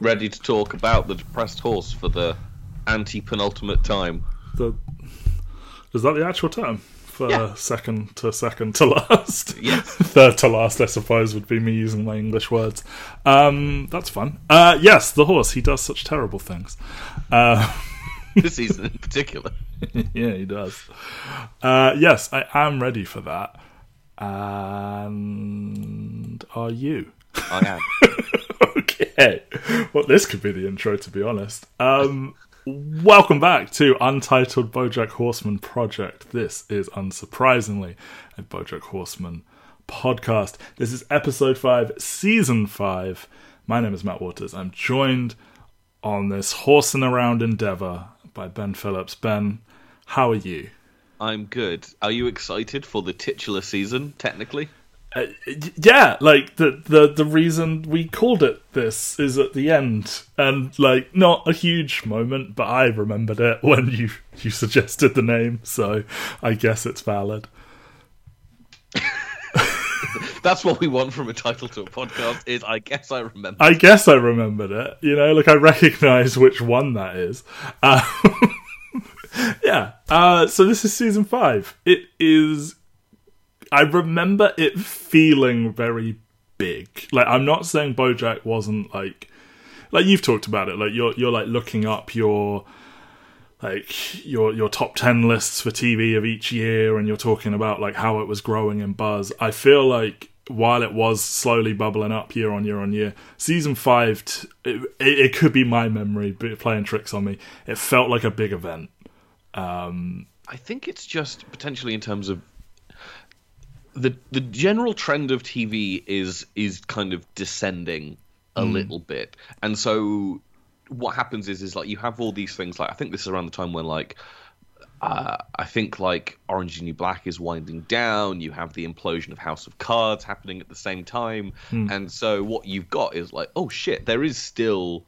Ready to talk about the depressed horse for the anti-penultimate time. The, is that the actual term for Yeah. second to second to last? Yes. Third to last, I suppose, would be me using my English words. Um, that's fun. Uh, yes, the horse. He does such terrible things. Uh, this season in particular. yeah, he does. Uh, yes, I am ready for that. And are you? I am. Okay. Well, this could be the intro, to be honest. Um, welcome back to Untitled Bojack Horseman Project. This is unsurprisingly a Bojack Horseman podcast. This is episode five, season five. My name is Matt Waters. I'm joined on this horsing around endeavor by Ben Phillips. Ben, how are you? I'm good. Are you excited for the titular season? Technically, Uh, yeah, like the the the reason we called it this is at the end, and like not a huge moment, but I remembered it when you you suggested the name, so I guess it's valid. that's what we want from a title to a podcast. Is I guess I remember. I guess I remembered it. You know, like I recognize which one that is. Uh, yeah. Uh, so this is season five. It is. I remember it feeling very big. Like I'm not saying BoJack wasn't like, like you've talked about it. Like you're you're like looking up your like your your top 10 lists for TV of each year and you're talking about like how it was growing in buzz. I feel like while it was slowly bubbling up year on year on year, season 5 t- it, it, it could be my memory playing tricks on me. It felt like a big event. Um, I think it's just potentially in terms of the the general trend of TV is is kind of descending a little bit, and so what happens is is like you have all these things like I think this is around the time when like uh, I think like Orange is New Black is winding down. You have the implosion of House of Cards happening at the same time, and so what you've got is like, oh shit, there is still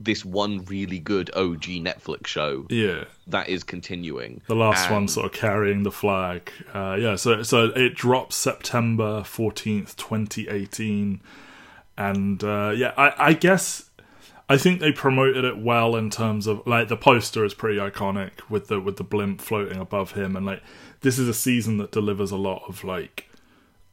this one really good OG Netflix show Yeah. that is continuing. The last one sort of carrying the flag. Uh, yeah, so so it drops September 14th, 2018. And uh, yeah, I, I guess I think they promoted it well in terms of like the poster is pretty iconic with the with the blimp floating above him and like this is a season that delivers a lot of like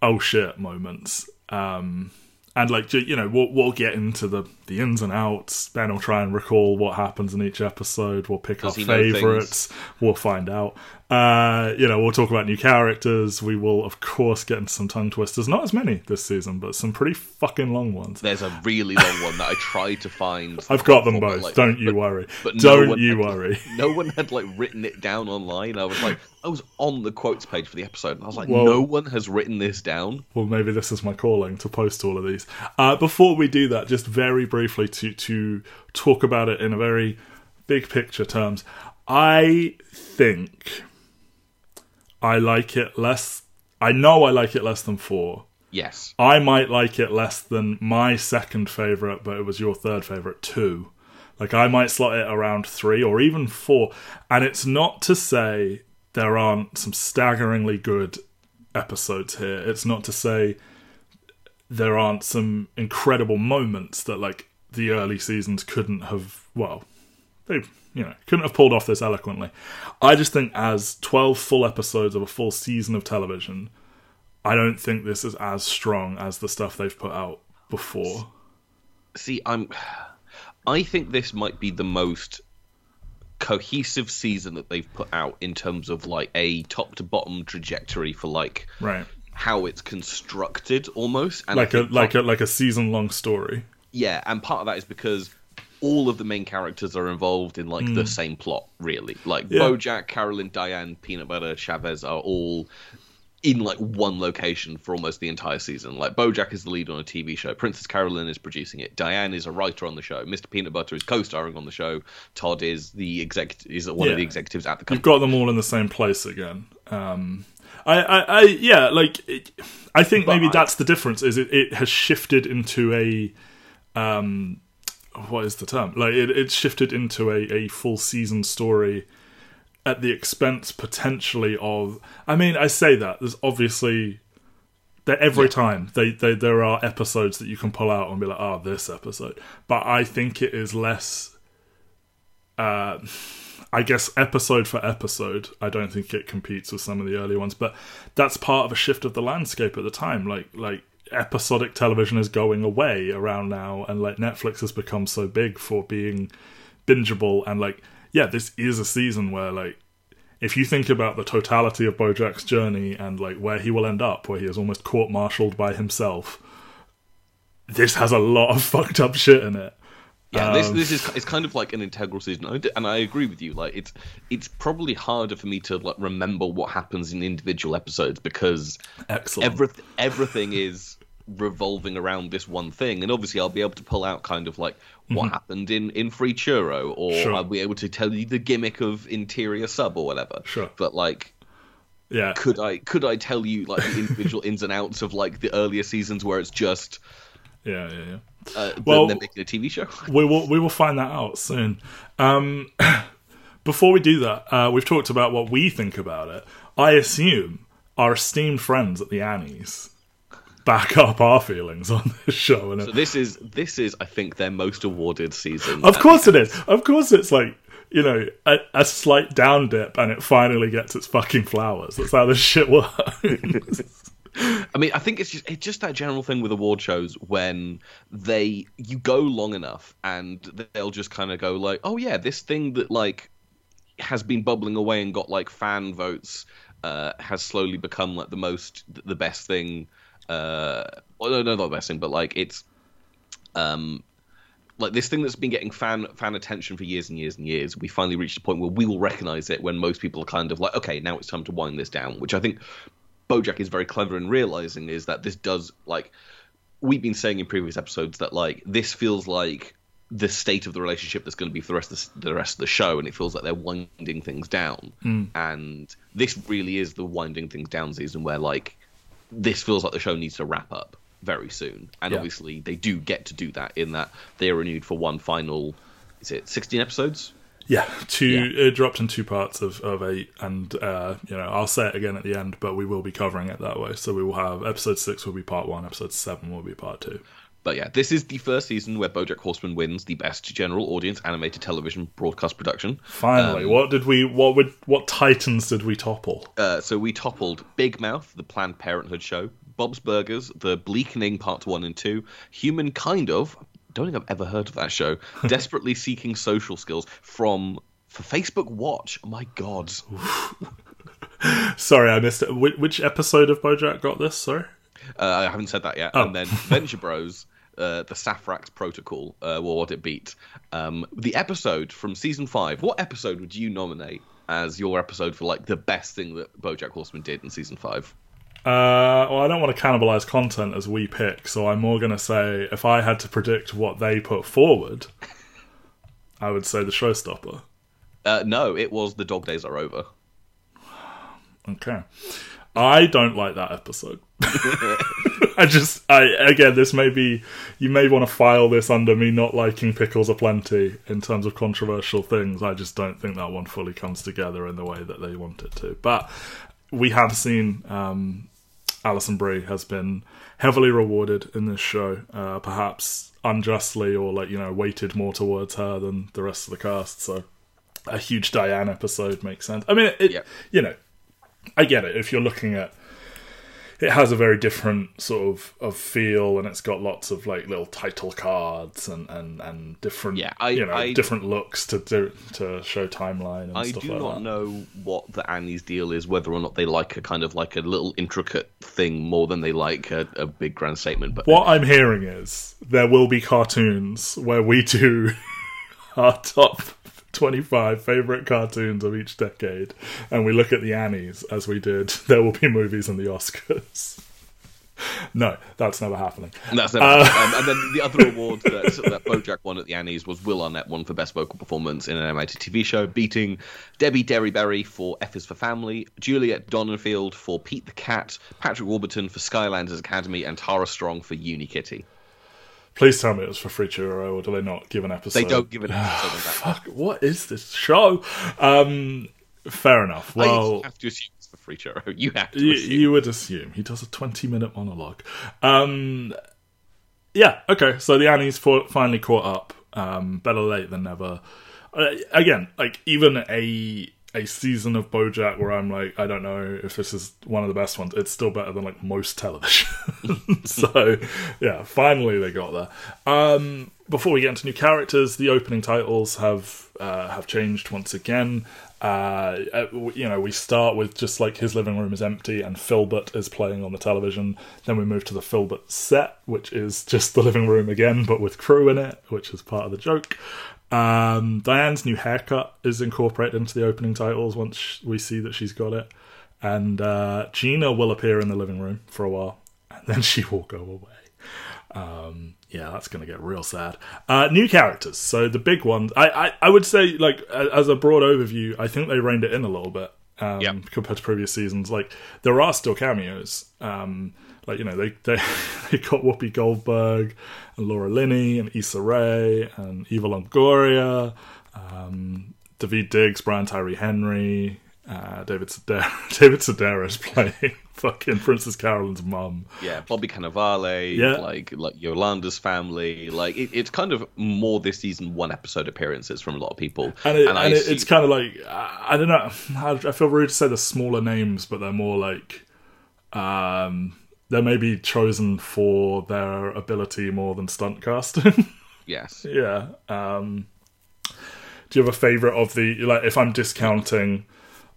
oh shit moments. Um and like you know we'll we'll get into the the ins and outs. Ben will try and recall what happens in each episode. We'll pick Does up he favorites. We'll find out. Uh, you know, we'll talk about new characters. We will, of course, get into some tongue twisters. Not as many this season, but some pretty fucking long ones. There's a really long one that I tried to find. I've got them both. like, Don't you but- worry. but no Don't one you had- worry. No one had like written it down online. I was like, I was on the quotes page for the episode, and I was like, Well- no one has written this down. Well, maybe this is my calling to post all of these. Uh, before we do that, just very briefly to to talk about it in a very big picture terms. I think I like it less. I know I like it less than four. Yes, I might like it less than my second favorite, but it was your third favorite, two. Like I might slot it around three or even four. And it's not to say there aren't some staggeringly good episodes here. It's not to say there aren't some incredible moments that like the early seasons couldn't have well they you know couldn't have pulled off this eloquently. I just think as 12 full episodes of a full season of television I don't think this is as strong as the stuff they've put out before. see, I'm. I think this might be the most cohesive season that they've put out in terms of like a top to bottom trajectory for like Right. how it's constructed almost. And Like a like a like a season long story. Yeah, and part of that is because all of the main characters are involved in like the same plot, really. Like. Yeah. Bojack, Carolyn, Diane, Peanut Butter, Chavez are all in like one location for almost the entire season. Like Bojack is the lead on a TV show, Princess Carolyn is producing it, Diane is a writer on the show, Mr. Peanut Butter is co-starring on the show, Todd is the exec is one Yeah. of the executives at the company. You've got them all in the same place again. Um, I, I, I yeah, like it, I think maybe But- that's the difference. Is it, it has shifted into a um, what is the term? Like it, it's shifted into a, a full season story at the expense potentially of. I mean, I say that there's obviously That every time they, they there are episodes that you can pull out and be like, oh, this episode. But I think it is less. Uh, I guess episode for episode, I don't think it competes with some of the early ones, but that's part of a shift of the landscape at the time. Like like episodic television is going away around now, and like Netflix has become so big for being bingeable, and like yeah, this is a season where like if you think about the totality of Bojack's journey and like where he will end up, where he is almost court-martialed by himself, this has a lot of fucked up shit in it. Yeah, this um, this is it's kind of like an integral season, and I agree with you. Like it's it's probably harder for me to like remember what happens in individual episodes because Excellent. every, everything is revolving around this one thing, and obviously I'll be able to pull out kind of like what happened in in Free Churro, or Mm-hmm. Sure. I'll be able to tell you the gimmick of interior sub or whatever. Sure. but like yeah, could I could I tell you like the individual ins and outs of like the earlier seasons where it's just yeah, yeah, yeah. uh, Well- they're making a TV show? we will we will find that out soon. Um, before we do that, uh, we've talked about what we think about it. I assume our esteemed friends at the Annies back up our feelings on this show, and So this is this is I think their most awarded season. of course it is. Of course, it's like you know a, a slight down dip, and it finally gets its fucking flowers. That's how this shit works. I mean, I think it's just it's just that general thing with award shows when they you go long enough and they'll just kind of go like, oh yeah, this thing that like has been bubbling away and got like fan votes uh, has slowly become like the most the best thing. Uh, well, no, no, not the thing, but like it's um like this thing that's been getting fan fan attention for years and years and years. We finally reached a point where we will recognize it when most people are kind of like, okay, now it's time to wind this down, which I think Bojack is very clever in realizing is that this does like we've been saying in previous episodes that like this feels like the state of the relationship that's going to be for the rest of the, the rest of the show, and it feels like they're winding things down. And this really is the winding things down season where like this feels like the show needs to wrap up very soon. And Yeah. obviously they do get to do that in that they are renewed for one final. Is it sixteen episodes? Yeah, two it dropped in two parts of, of eight, and uh, you know I'll say it again at the end, but we will be covering it that way. So we will have episode six will be part one, episode seven will be part two. But yeah, this is the first season where BoJack Horseman wins the best general audience animated television broadcast production. Finally, what did we what would what titans did we topple? Uh, so we toppled Big Mouth, the Planned Parenthood show, Bob's Burgers, the Bleakening Parts 1 and 2, Human Kind of, don't think I've ever heard of that show, Desperately Seeking Social Skills from for Facebook Watch. Oh my god. Sorry, I missed it. Which, which episode of BoJack got this? Sorry. Uh, I haven't said that yet. And then Venture Bros, uh, the Saphrax Protocol, uh, well, what it beat. Um, the episode from season five. What episode would you nominate as your episode for like the best thing that BoJack Horseman did in season five? Uh, well, I don't want to cannibalize content as we pick, so I'm more going to say if I had to predict what they put forward, I would say the showstopper. Uh, no, it was the Dog Days Are Over. Okay. I don't like that episode. I just, I again, this may be, you may want to file this under me not liking pickles aplenty in terms of controversial things. I just don't think that one fully comes together in the way that they want it to. But we have seen um, Alison Brie has been heavily rewarded in this show, uh, perhaps unjustly or like you know weighted more towards her than the rest of the cast. So a huge Diane episode makes sense. I mean, it, Yeah. you know, I get it. If you're looking at, it has a very different sort of, of feel, and it's got lots of like little title cards and and, and different, Yeah, I- you know, I- different looks to do to show timeline and I stuff do like not that. know what the Annie's deal is, whether or not they like a kind of like a little intricate thing more than they like a, a big grand statement. But What I'm hearing is there will be cartoons where we do our top 25 favorite cartoons of each decade, and we look at the Annies as we did. There will be movies and the Oscars. No, that's never happening. that's never Uh, um, and then the other award that, that BoJack won at the Annies was Will Arnett won for best vocal performance in an animated TV show, beating Debbie Derryberry for F is for Family, Juliet Donenfeld for Pete the Cat, Patrick Warburton for Skylanders Academy, and Tara Strong for Unikitty. Please tell me it was for Free Churro, or do they not give an episode? They don't give an episode that. Fuck, what is this show? Um, fair enough. I Well, have to assume it's for Free Churro. You have to. you, assume. you would assume he does a 20 minute monologue. Um, yeah, okay. So the Annies for, finally caught up. Um, better late than never. Uh, again, like even a a season of BoJack where I'm like, I don't know if this is one of the best ones. It's still better than like most television. so yeah, finally they got there. Um, before we get into new characters, the opening titles have uh, have changed once again. Uh, uh, you know, we start with just like his living room is empty and Philbert is playing on the television. Then we move to the Philbert set, which is just the living room again, but with crew in it, which is part of the joke. Um, Diane's new haircut is incorporated into the opening titles once we see that she's got it. And uh, Gina will appear in the living room for a while, and then she will go away. Um, yeah, that's going to get real sad. Uh, new characters. So the big ones, I, I, I would say, like as a broad overview, I think they reined it in a little bit um, Yep. compared to previous seasons. Like there are still cameos. Um, like you know, they they they got Whoopi Goldberg and Laura Linney and Issa Rae and Eva Longoria, um, Daveed Diggs, Brian Tyree Henry, uh, David Sedaris, David Sedaris playing fucking Princess Carolyn's mum. yeah, Bobby Cannavale, Yeah. like like Yolanda's family, like it, it's kind of more this season one episode appearances from a lot of people, and, it, I and it, see- it's kind of like I I don't know. I I feel rude to say the smaller names, but they're more like um, they're maybe chosen for their ability more than stunt casting. yes, yeah. Um, do you have a favorite of the like? If I'm discounting,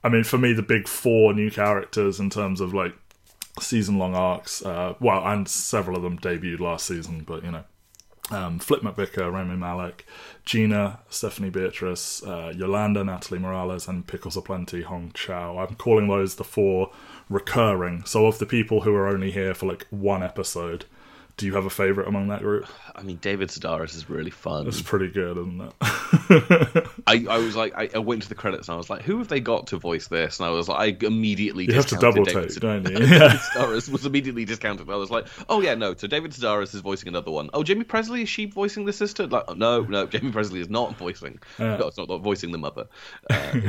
I mean, for me, the big four new characters in terms of like season long arcs. Uh, well, and several of them debuted last season, but you know, um, Flip McVicker, Rami Malek, Gina, Stephanie Beatrice, uh, Yolanda, Natalie Morales, and Pickles Aplenty, Hong Chau. I'm calling those the four recurring. So, of the people who are only here for like one episode, do you have a favorite among that group? I mean David Sedaris is really fun. It's pretty good, isn't it? I, I was like, I, I went to the credits and I was like, who have they got to voice this? And I was like, I immediately You have to double David take, Sed- don't you? David Yeah. Sedaris was immediately discounted. I was like, oh yeah, no. So David Sedaris is voicing another one. Oh, Jaime Pressly is she voicing the sister? Like, oh, no, no, Jaime Pressly is not voicing. No, it's not, not voicing the mother. Uh,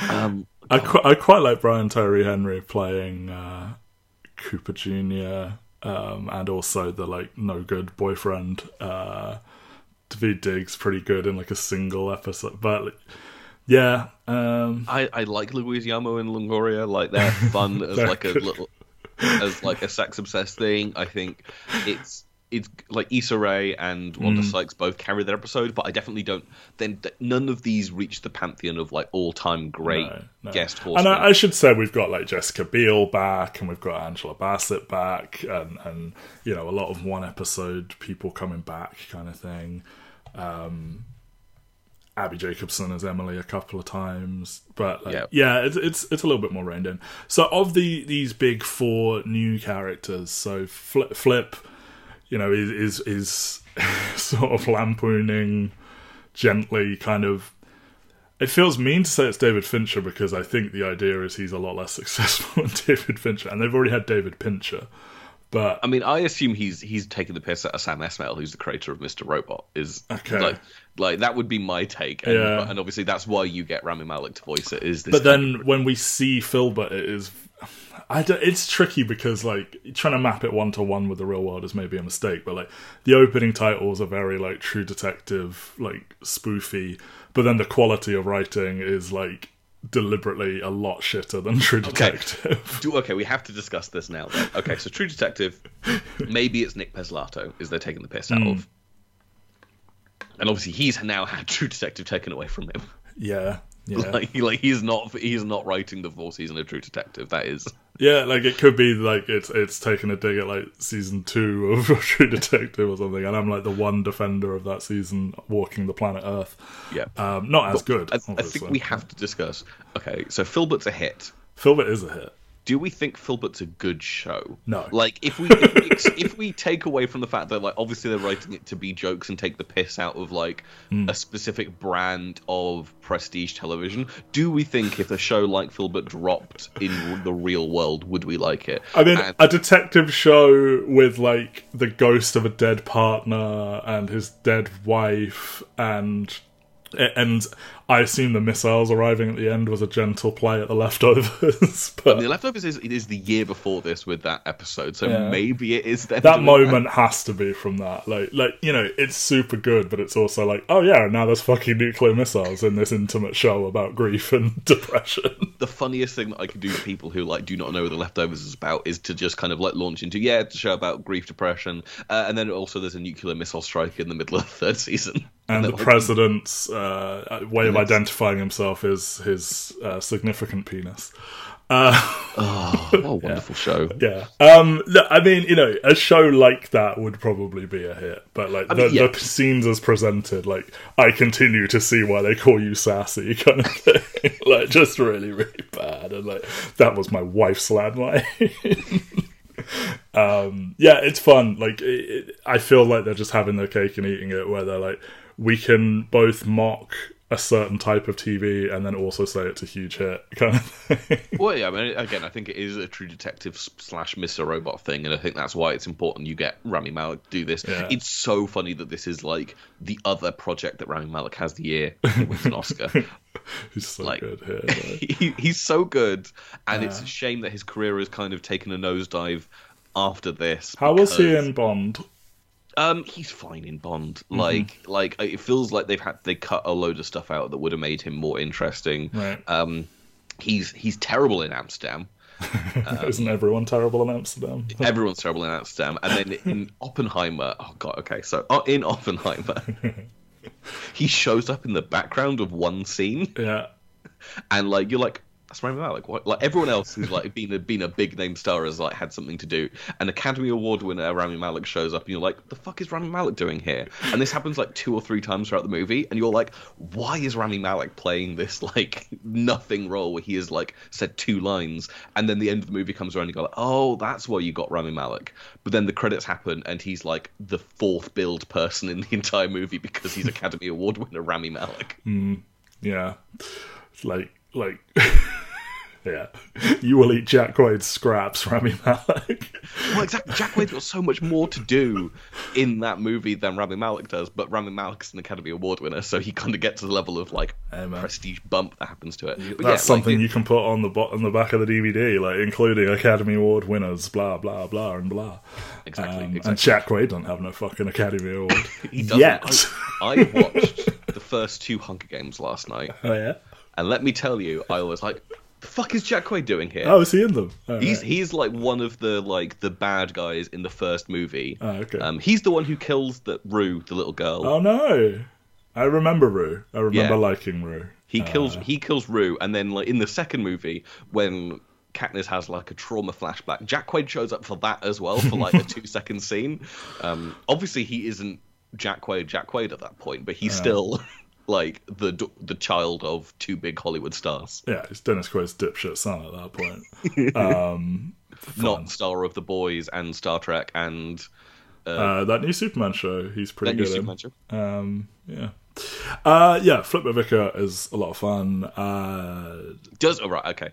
um, I, qu- I quite like Brian Tyree Henry playing uh, Cooper Jr. Um, and also the like no good boyfriend. Uh, Daveed Diggs pretty good in like a single episode, but like, yeah, um, I, I like Louise Yamo and Longoria. Like they're fun as like a little as like a sex obsessed thing. I think it's it's like Issa Rae and Wanda Mm. Sykes both carry that episode, but I definitely don't. Then none of these reach the pantheon of like all time great No, no. guest And. I, I should say we've got like Jessica Biel back, and we've got Angela Bassett back, and and you know a lot of one episode people coming back, kind of thing. Um, Abby Jacobson as Emily a couple of times, but like, Yeah. yeah, it's it's it's a little bit more reined in. So of the these big four new characters, so Flip, Flip you know, is is, is sort of lampooning gently, kind of it feels mean to say it's David Fincher because I think the idea is he's a lot less successful than David Fincher, and they've already had David Pincher. But I mean, I assume he's he's taking the piss out of Sam Esmail, who's the creator of Mr. Robot. Is Okay. like like that would be my take, and, Yeah. and obviously that's why you get Rami Malek to voice it. Is this? but then when we see Philbert, it is I don't, it's tricky because like trying to map it one to one with the real world is maybe a mistake. But like the opening titles are very like True Detective, like spoofy. But then the quality of writing is like deliberately a lot shitter than True Detective. Do, okay, we have to discuss this now. Then. Okay, so True Detective, maybe it's Nic Pizzolatto is they're taking the piss out hmm. of, and obviously he's now had True Detective taken away from him. yeah, yeah. Like, like he's not he's not writing the full season of True Detective. That is Yeah, like it could be like it's it's taking a dig at like season two of True Detective or something, and I'm like the one defender of that season walking the planet Earth. yeah. Um, not as good. I, I think we have to discuss. Okay, so Philbert's a hit. Filbert is a hit. Do we think Philbert's a good show? No. Like if we if we, ex- if we take away from the fact that like obviously they're writing it to be jokes and take the piss out of like Hmm. a specific brand of prestige television, do we think if a show like Filbert dropped in the real world, would we like it? I mean, And- a detective show with like the ghost of a dead partner and his dead wife and and I assume the missiles arriving at the end was a gentle play at the leftovers. but The leftovers is it is the year before this with that episode, so Yeah. maybe it is that moment has to be from that. Like, like you know, it's super good, but it's also like, oh yeah, now there's fucking nuclear missiles in this intimate show about grief and depression. the funniest thing that I could do to people who like do not know what the leftovers is about is to just kind of like launch into yeah, it's a show about grief, depression, uh, and then also there's a nuclear missile strike in the middle of the third season, And the like, president's uh, way identifying himself is his uh, significant penis. Uh, oh, what a wonderful show. yeah. Um, look, I mean, you know, a show like that would probably be a hit, but like the, mean, yeah. the scenes as presented, like I continue to see why they call you sassy, kind of thing. like just really, really bad, and like that was my wife's landline. um, yeah, it's fun. Like it, it, I feel like they're just having their cake and eating it, where they're like, we can both mock a certain type of TV and then also say it's a huge hit, kind of thing. Well, yeah, I mean, again, I think it is a True Detective slash Mr. Robot thing, and I think that's why it's important you get Rami Malek do this. Yeah. It's so funny that this is like the other project that Rami Malek has the year wins an Oscar. He's so Like- good here. like. he, he's so good, and it's a shame that his career has kind of taken a nosedive after this. How was he in Bond? Um, he's fine in Bond. Mm-hmm. Like, like it feels like they've had they cut a load of stuff out that would have made him more interesting. Right. Um, he's he's terrible in Amsterdam. Isn't everyone terrible in Amsterdam? Everyone's terrible in Amsterdam, and then in Oppenheimer. Oh god, okay. So uh, in Oppenheimer, he shows up in the background of one scene, yeah. and like you're like. That's Rami Malek. What? Like everyone else who's like been a been a big name star has like had something to do. An Academy Award winner Rami Malek shows up, and you're like, "The fuck is Rami Malek doing here?" And this happens like two or three times throughout the movie, and you're like, "Why is Rami Malek playing this like nothing role where he has like said two lines?" And then the end of the movie comes around, and you go, like, "Oh, that's why you got Rami Malek." But then the credits happen, and he's like the fourth billed person in the entire movie because he's Academy Award winner Rami Malek. Mm, yeah. It's like, like, yeah. You will eat Jack Quaid's scraps, Rami Malek. Well, exactly. Jack Quaid's got so much more to do in that movie than Rami Malek does, but Rami Malek's an Academy Award winner, so he kind of gets to the level of like Hey, prestige bump that happens to it. But That's yeah, something it- you can put on the bo- on the back of the DVD, like including Academy Award winners, blah blah blah and blah. Exactly, Um, exactly. And Jack Wade don't have no fucking Academy Award he doesn't. yet. I, I watched the first two Hunger Games last night, oh yeah. And let me tell you, I was like, "The fuck is Jack Quaid doing here?" Oh, is he in them? Oh, He's right. he's like one of the like the bad guys in the first movie. Oh, okay. Um, he's the one who kills the Rue, the little girl. Oh no. I remember Rue. I remember Yeah. liking Rue. He kills Uh. he kills Rue, and then like in the second movie when Katniss has like a trauma flashback, Jack Quaid shows up for that as well for like a two second scene. Um, obviously he isn't Jack Quaid, Jack Quaid at that point, but he's still like the the child of two big Hollywood stars, Yeah, it's Dennis Quaid's dipshit son at that point. um, fun. not star of The Boys and Star Trek and uh, that new Superman show, he's pretty that new good in. Superman show. Um, yeah. Uh, yeah, Flip Vicar is a lot of fun. Uh, Does oh, right? Okay.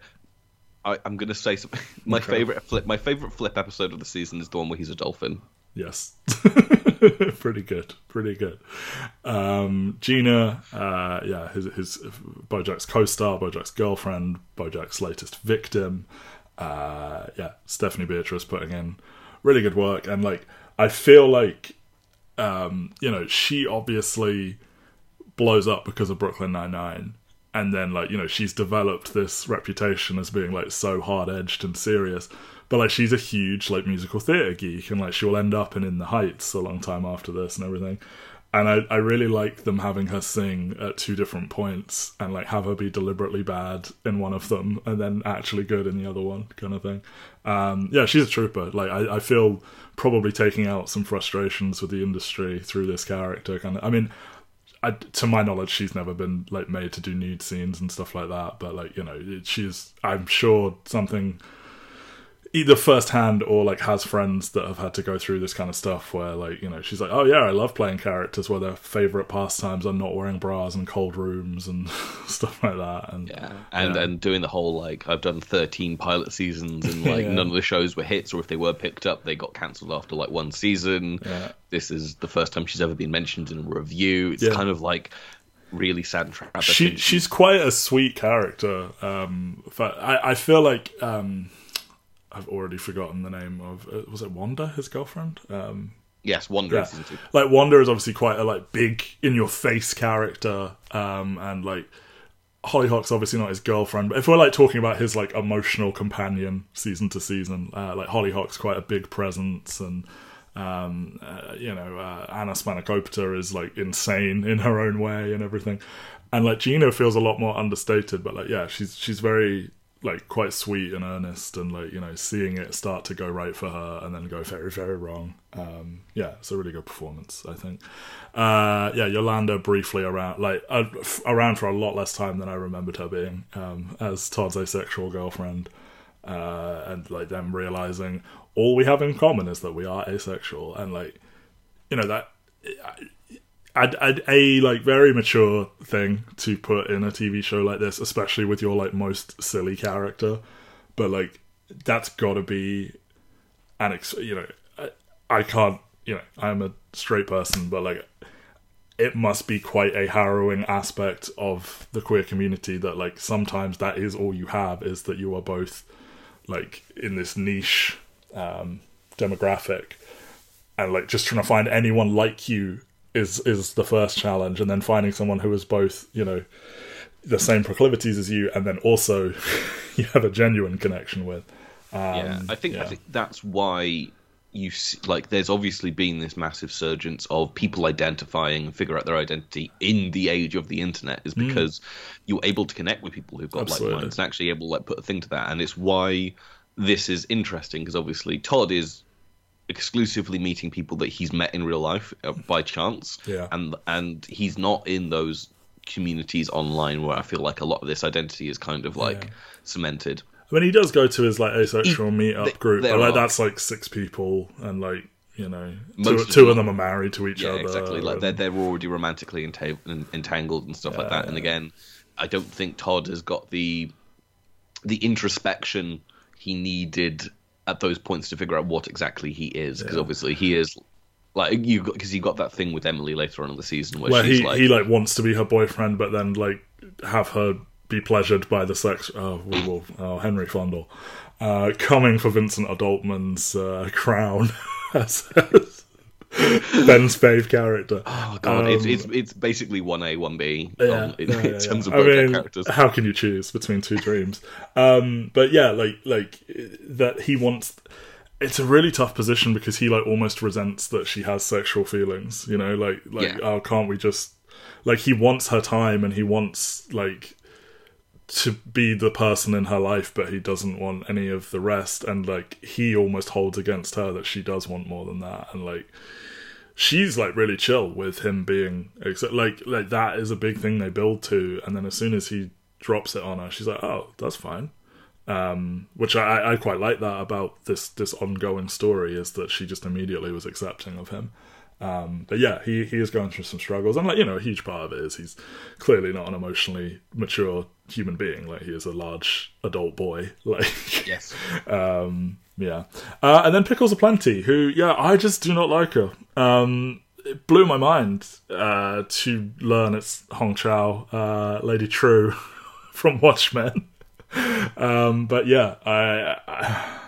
I, I'm gonna say something. My Okay. favorite flip. My favorite flip episode of the season is the one where he's a dolphin. yes. pretty good. Pretty good. Um, Gina, uh, yeah, his, his Bojack's co-star, Bojack's girlfriend, Bojack's latest victim. Uh, yeah, Stephanie Beatrice putting in really good work. And, like, I feel like, um, you know, she obviously blows up because of Brooklyn Nine Nine, and then like you know she's developed this reputation as being like so hard edged and serious. But like she's a huge like musical theatre geek, and like she'll end up in In the Heights a long time after this and everything. And I, I really like them having her sing at two different points and like have her be deliberately bad in one of them and then actually good in the other one, kind of thing. Um, yeah, she's a trooper. Like I, I feel probably taking out some frustrations with the industry through this character. Kind of, I mean, I, to my knowledge, she's never been like made to do nude scenes and stuff like that. But like you know, she's I'm sure something either firsthand or like has friends that have had to go through this kind of stuff where like you know she's like oh yeah i love playing characters where their favorite pastimes are not wearing bras and cold rooms and stuff like that and Yeah, and Yeah. and doing the whole like I've done 13 pilot seasons and like Yeah. none of the shows were hits, or if they were picked up, they got cancelled after like one season. Yeah. This is the first time she's ever been mentioned in a review. It's Yeah. kind of like really sad and. She she's quite a sweet character. Um, but I I feel like um, I've already forgotten the name of uh, was it Wanda, his girlfriend. Um, yes, Wanda yeah. is season two. like Wanda is obviously quite a like big in your face character, um, and like Hollyhock's obviously not his girlfriend, but if we're like talking about his like emotional companion season to season, uh, like Hollyhock's quite a big presence, and um, uh, you know uh, Anna Spanakopita is like insane in her own way and everything, and like Gina feels a lot more understated, but like yeah, she's she's very like quite sweet and earnest and like you know seeing it start to go right for her and then go very very wrong. Um yeah it's a really good performance i think. Uh yeah yolanda briefly around like uh, f- around for a lot less time than i remembered her being um as todd's asexual girlfriend uh and like them realizing all we have in common is that we are asexual. And like you know that A like very mature thing to put in a TV show like this, especially with your like most silly character. But like that's got to be an ex- you know I, I can't you know I'm a straight person, but like it must be quite a harrowing aspect of the queer community that like sometimes that is all you have is that you are both like in this niche um, demographic and like just trying to find anyone like you is is the first challenge, and then finding someone who is both you know the same proclivities as you, and then also you have a genuine connection with. Um, yeah, I think yeah. I think that's why you see, like. There's obviously been this massive surgence of people identifying and figure out their identity in the age of the internet, is because you're able to connect with people who've got like minds and actually able to like put a thing to that, and it's why this is interesting because obviously Todd is exclusively meeting people that he's met in real life uh, by chance Yeah. and and he's not in those communities online where I feel like a lot of this identity is kind of like Yeah. cemented. I mean, he does go to his like asexual meetup group, but like are- that's like six people, and like you know, two, of two of them- are married to each Yeah, other. exactly. Like and- they're they're already romantically enta- entangled and stuff like that. And again, I don't think Todd has got the the introspection he needed at those points to figure out what exactly he is, because Yeah. obviously he is like you because you got that thing with Emily later on in the season where where she's he like, he like wants to be her boyfriend, but then like have her be pleasured by the sex. Oh, we will. Oh, Henry Fondle, uh, coming for Vincent Adultman's uh, crown as Ben's fave character. oh god, it's, Um, it's it's basically one A one B in, yeah, in terms yeah. of I mean, characters. how can you choose between two dreams? um, but yeah, like like that he wants. It's a really tough position because he like almost resents that she has sexual feelings. You know, like like Yeah. oh, can't we just like he wants her time and he wants like to be the person in her life, but he doesn't want any of the rest. And like he almost holds against her that she does want more than that. And like she's like really chill with him being except like like that is a big thing they build to. And then as soon as he drops it on her, she's like, oh, that's fine. Um, which I, I quite like that about this this ongoing story is that she just immediately was accepting of him. Um, but yeah, he he is going through some struggles, and like you know, a huge part of it is he's clearly not an emotionally mature human being. Like he is a large adult boy. Like yes, um, yeah, uh, and then Pickles Aplenty, who yeah, I just do not like her. Um, it blew my mind uh, to learn it's Hong Chau, uh, Lady Trieu from Watchmen. Um, but yeah, I, I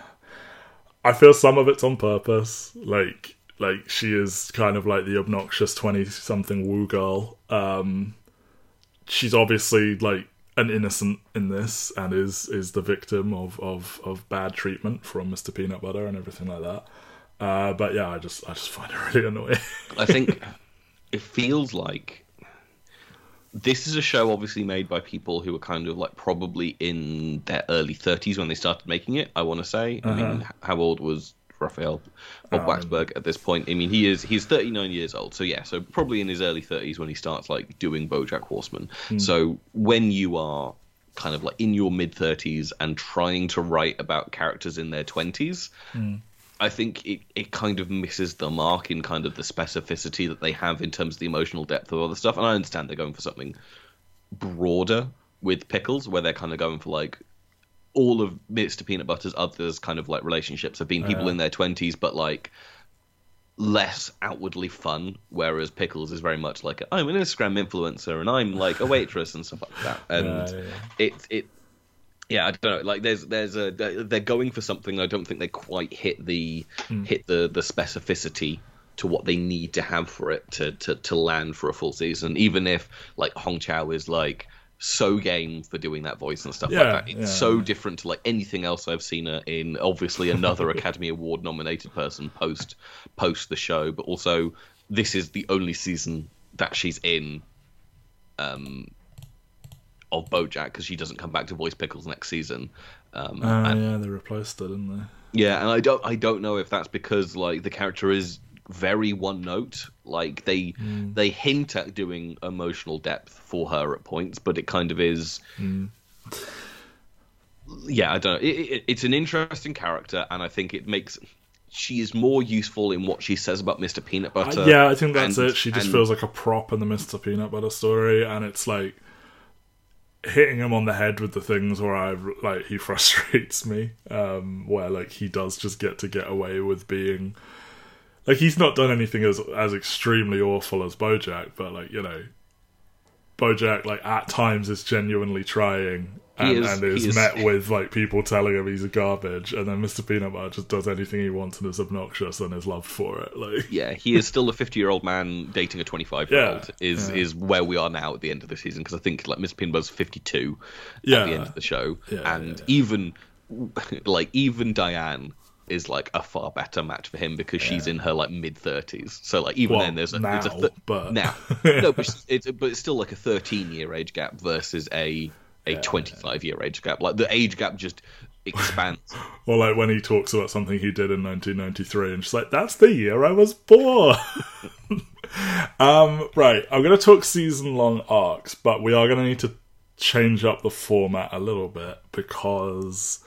I feel some of it's on purpose. Like like she is kind of like the obnoxious twenty something woo girl. Um, she's obviously like an innocent in this and is is the victim of of of bad treatment from Mr. Peanut Butter and everything like that. Uh, but yeah, I just I just find it really annoying. I think it feels like this is a show obviously made by people who were kind of like probably in their early 30s when they started making it. I want to say. I mean, how old was Raphael Bob oh, Waksberg at this point? I mean, he is he's 39 years old, so yeah, so probably in his early 30s when he starts like doing BoJack Horseman. Hmm. So when you are kind of like in your mid 30s and trying to write about characters in their 20s. Hmm. I think it, it kind of misses the mark in kind of the specificity that they have in terms of the emotional depth of other stuff. And I understand they're going for something broader with Pickles, where they're kind of going for like all of Mr. Peanut Butter's others kind of like relationships have been people Yeah. in their 20s, but like less outwardly fun, whereas Pickles is very much like I'm an Instagram influencer and I'm like a waitress and stuff like that. And Yeah, it it yeah, I don't know. Like there's there's a they're going for something. I don't think they quite hit the Hmm. hit the the specificity to what they need to have for it to to to land for a full season. Even if like Hong Chau is like so game for doing that voice and stuff Yeah, like that. It's yeah, so yeah. different to like anything else I've seen her in. Obviously, another Academy Award nominated person post post the show, but also this is the only season that she's in um, of BoJack because she doesn't come back to voice Pickles next season. Um, Oh and, yeah, they replaced her, didn't they? yeah, and I don't I don't know if that's because like the character is very one note. Like they Hmm. they hint at doing emotional depth for her at points, but it kind of is. Hmm. Yeah, I don't know. It, it, it's an interesting character, and I think it makes she is more useful in what she says about Mr. Peanut Butter. Uh, yeah, I think that's and- it. She just and- feels like a prop in the Mr. Peanut Butter story, and it's like hitting him on the head with the things where I like he frustrates me. Um, where like he does just get to get away with being like he's not done anything as as extremely awful as BoJack, but like you know, BoJack like at times is genuinely trying. And, is- and is is- met with like people telling him he's a garbage, and then Mr. Peanut Butter just does anything he wants and is obnoxious and is loved for it. Like, yeah, he is still a 50 year old man dating a 25 year old. Yeah, Is yeah. is where we are now at the end of the season because I think like Mr. Peanut Butter's 52 Yeah. at the end of the show, Yeah, and even like even Diane is like a far better match for him because she's in her like mid 30s. So like even Well, then there's a, now, it's a th- but- now no, but it's, but it's still like a 13 year age gap versus a a 25 year age gap. Like the age gap just expands. Or like when he talks about something he did in 1993, and she's like, "That's the year I was born." um, right, I'm going to talk season-long arcs, but we are going to need to change up the format a little bit because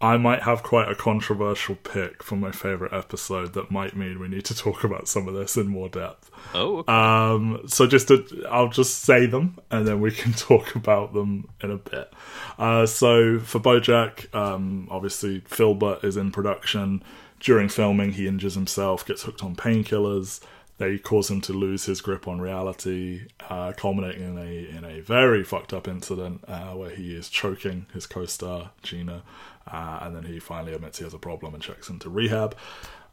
I might have quite a controversial pick for my favorite episode that might mean we need to talk about some of this in more depth. Oh, okay. Um, so just to, I'll just say them and then we can talk about them in a bit. Uh, so for BoJack, um, obviously Philbert is in production. During filming, he injures himself, gets hooked on painkillers. They cause him to lose his grip on reality, uh, culminating in a in a very fucked up incident uh, where he is choking his co-star Gina, uh, and then he finally admits he has a problem and checks into rehab.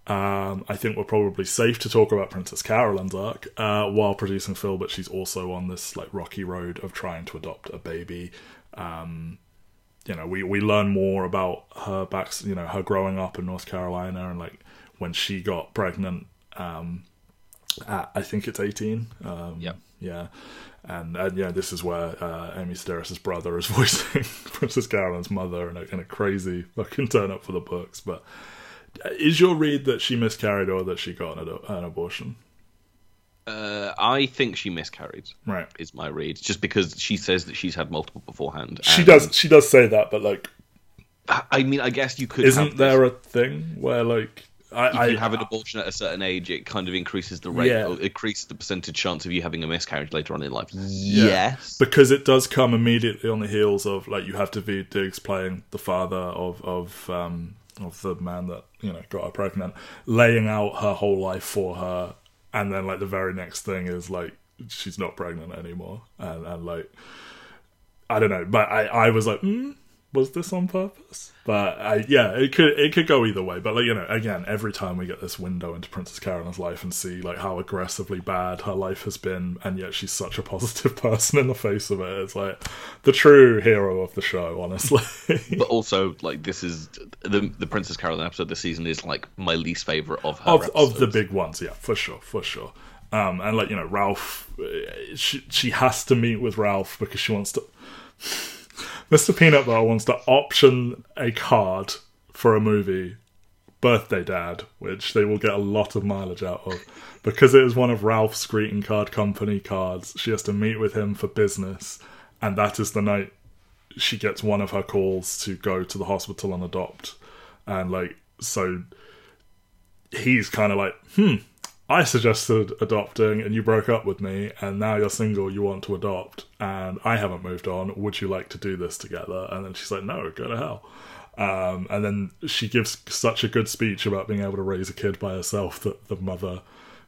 Um, I think we're probably safe to talk about Princess Carolyn's arc uh, while producing Phil, but she's also on this like rocky road of trying to adopt a baby. Um, you know, we, we learn more about her back, you know, her growing up in North Carolina and like when she got pregnant. Um, at, I think it's eighteen. Um, Yep. Yeah. And, and yeah, this is where uh, Amy Sedaris' brother is voicing Princess Carolyn's mother in a, in a crazy fucking turn up for the books. But is your read that she miscarried or that she got an, an abortion? Uh, I think she miscarried. Right. Is my read just because she says that she's had multiple beforehand. She does. She does say that, but like, I mean, I guess you could. isn't there a thing where like I, If I you have an abortion at a certain age, it kind of increases the rate, Yeah. or increases the percentage chance of you having a miscarriage later on in life. Yes. because it does come immediately on the heels of like you have to be Diggs playing the father of of um of the man that you know got her pregnant, laying out her whole life for her, and then like the very next thing is like she's not pregnant anymore, and and like I don't know, but I I was like. Mm, was this on purpose? But I, yeah, it could it could go either way. But like you know, again, every time we get this window into Princess Carolyn's life and see like how aggressively bad her life has been, and yet she's such a positive person in the face of it, it's like the true hero of the show, honestly. But also, like this is the the Princess Carolyn episode this season is like my least favorite of her of of the big ones, yeah, for sure, for sure. Um, and like you know, Ralph, uh, she she has to meet with Ralph because she wants to. Mr. Peanut Butter wants to option a card for a movie, Birthday Dad, which they will get a lot of mileage out of. Because it is one of Ralph's greeting card company cards, she has to meet with him for business, and that is the night she gets one of her calls to go to the hospital and adopt. And like, so he's kind of like, hmm, I suggested adopting and you broke up with me, and now you're single, you want to adopt, and I haven't moved on. Would you like to do this together? And then she's like, no, go to hell. Um, and then she gives such a good speech about being able to raise a kid by herself that the mother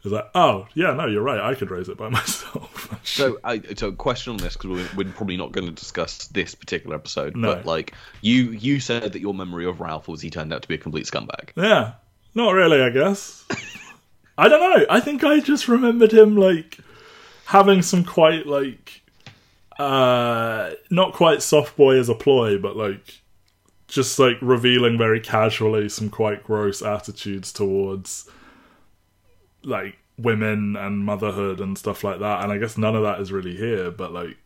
is like, "Oh, yeah, no, you're right. I could raise it by myself." So, I, so question on this because we're, we're probably not going to discuss this particular episode. No. But like you, you said that your memory of Ralph was he turned out to be a complete scumbag. yeah, not really, I guess. I don't know. I think I just remembered him like having some quite like uh not quite soft boy as a ploy, but like just like revealing very casually some quite gross attitudes towards like women and motherhood and stuff like that. And I guess none of that is really here, but like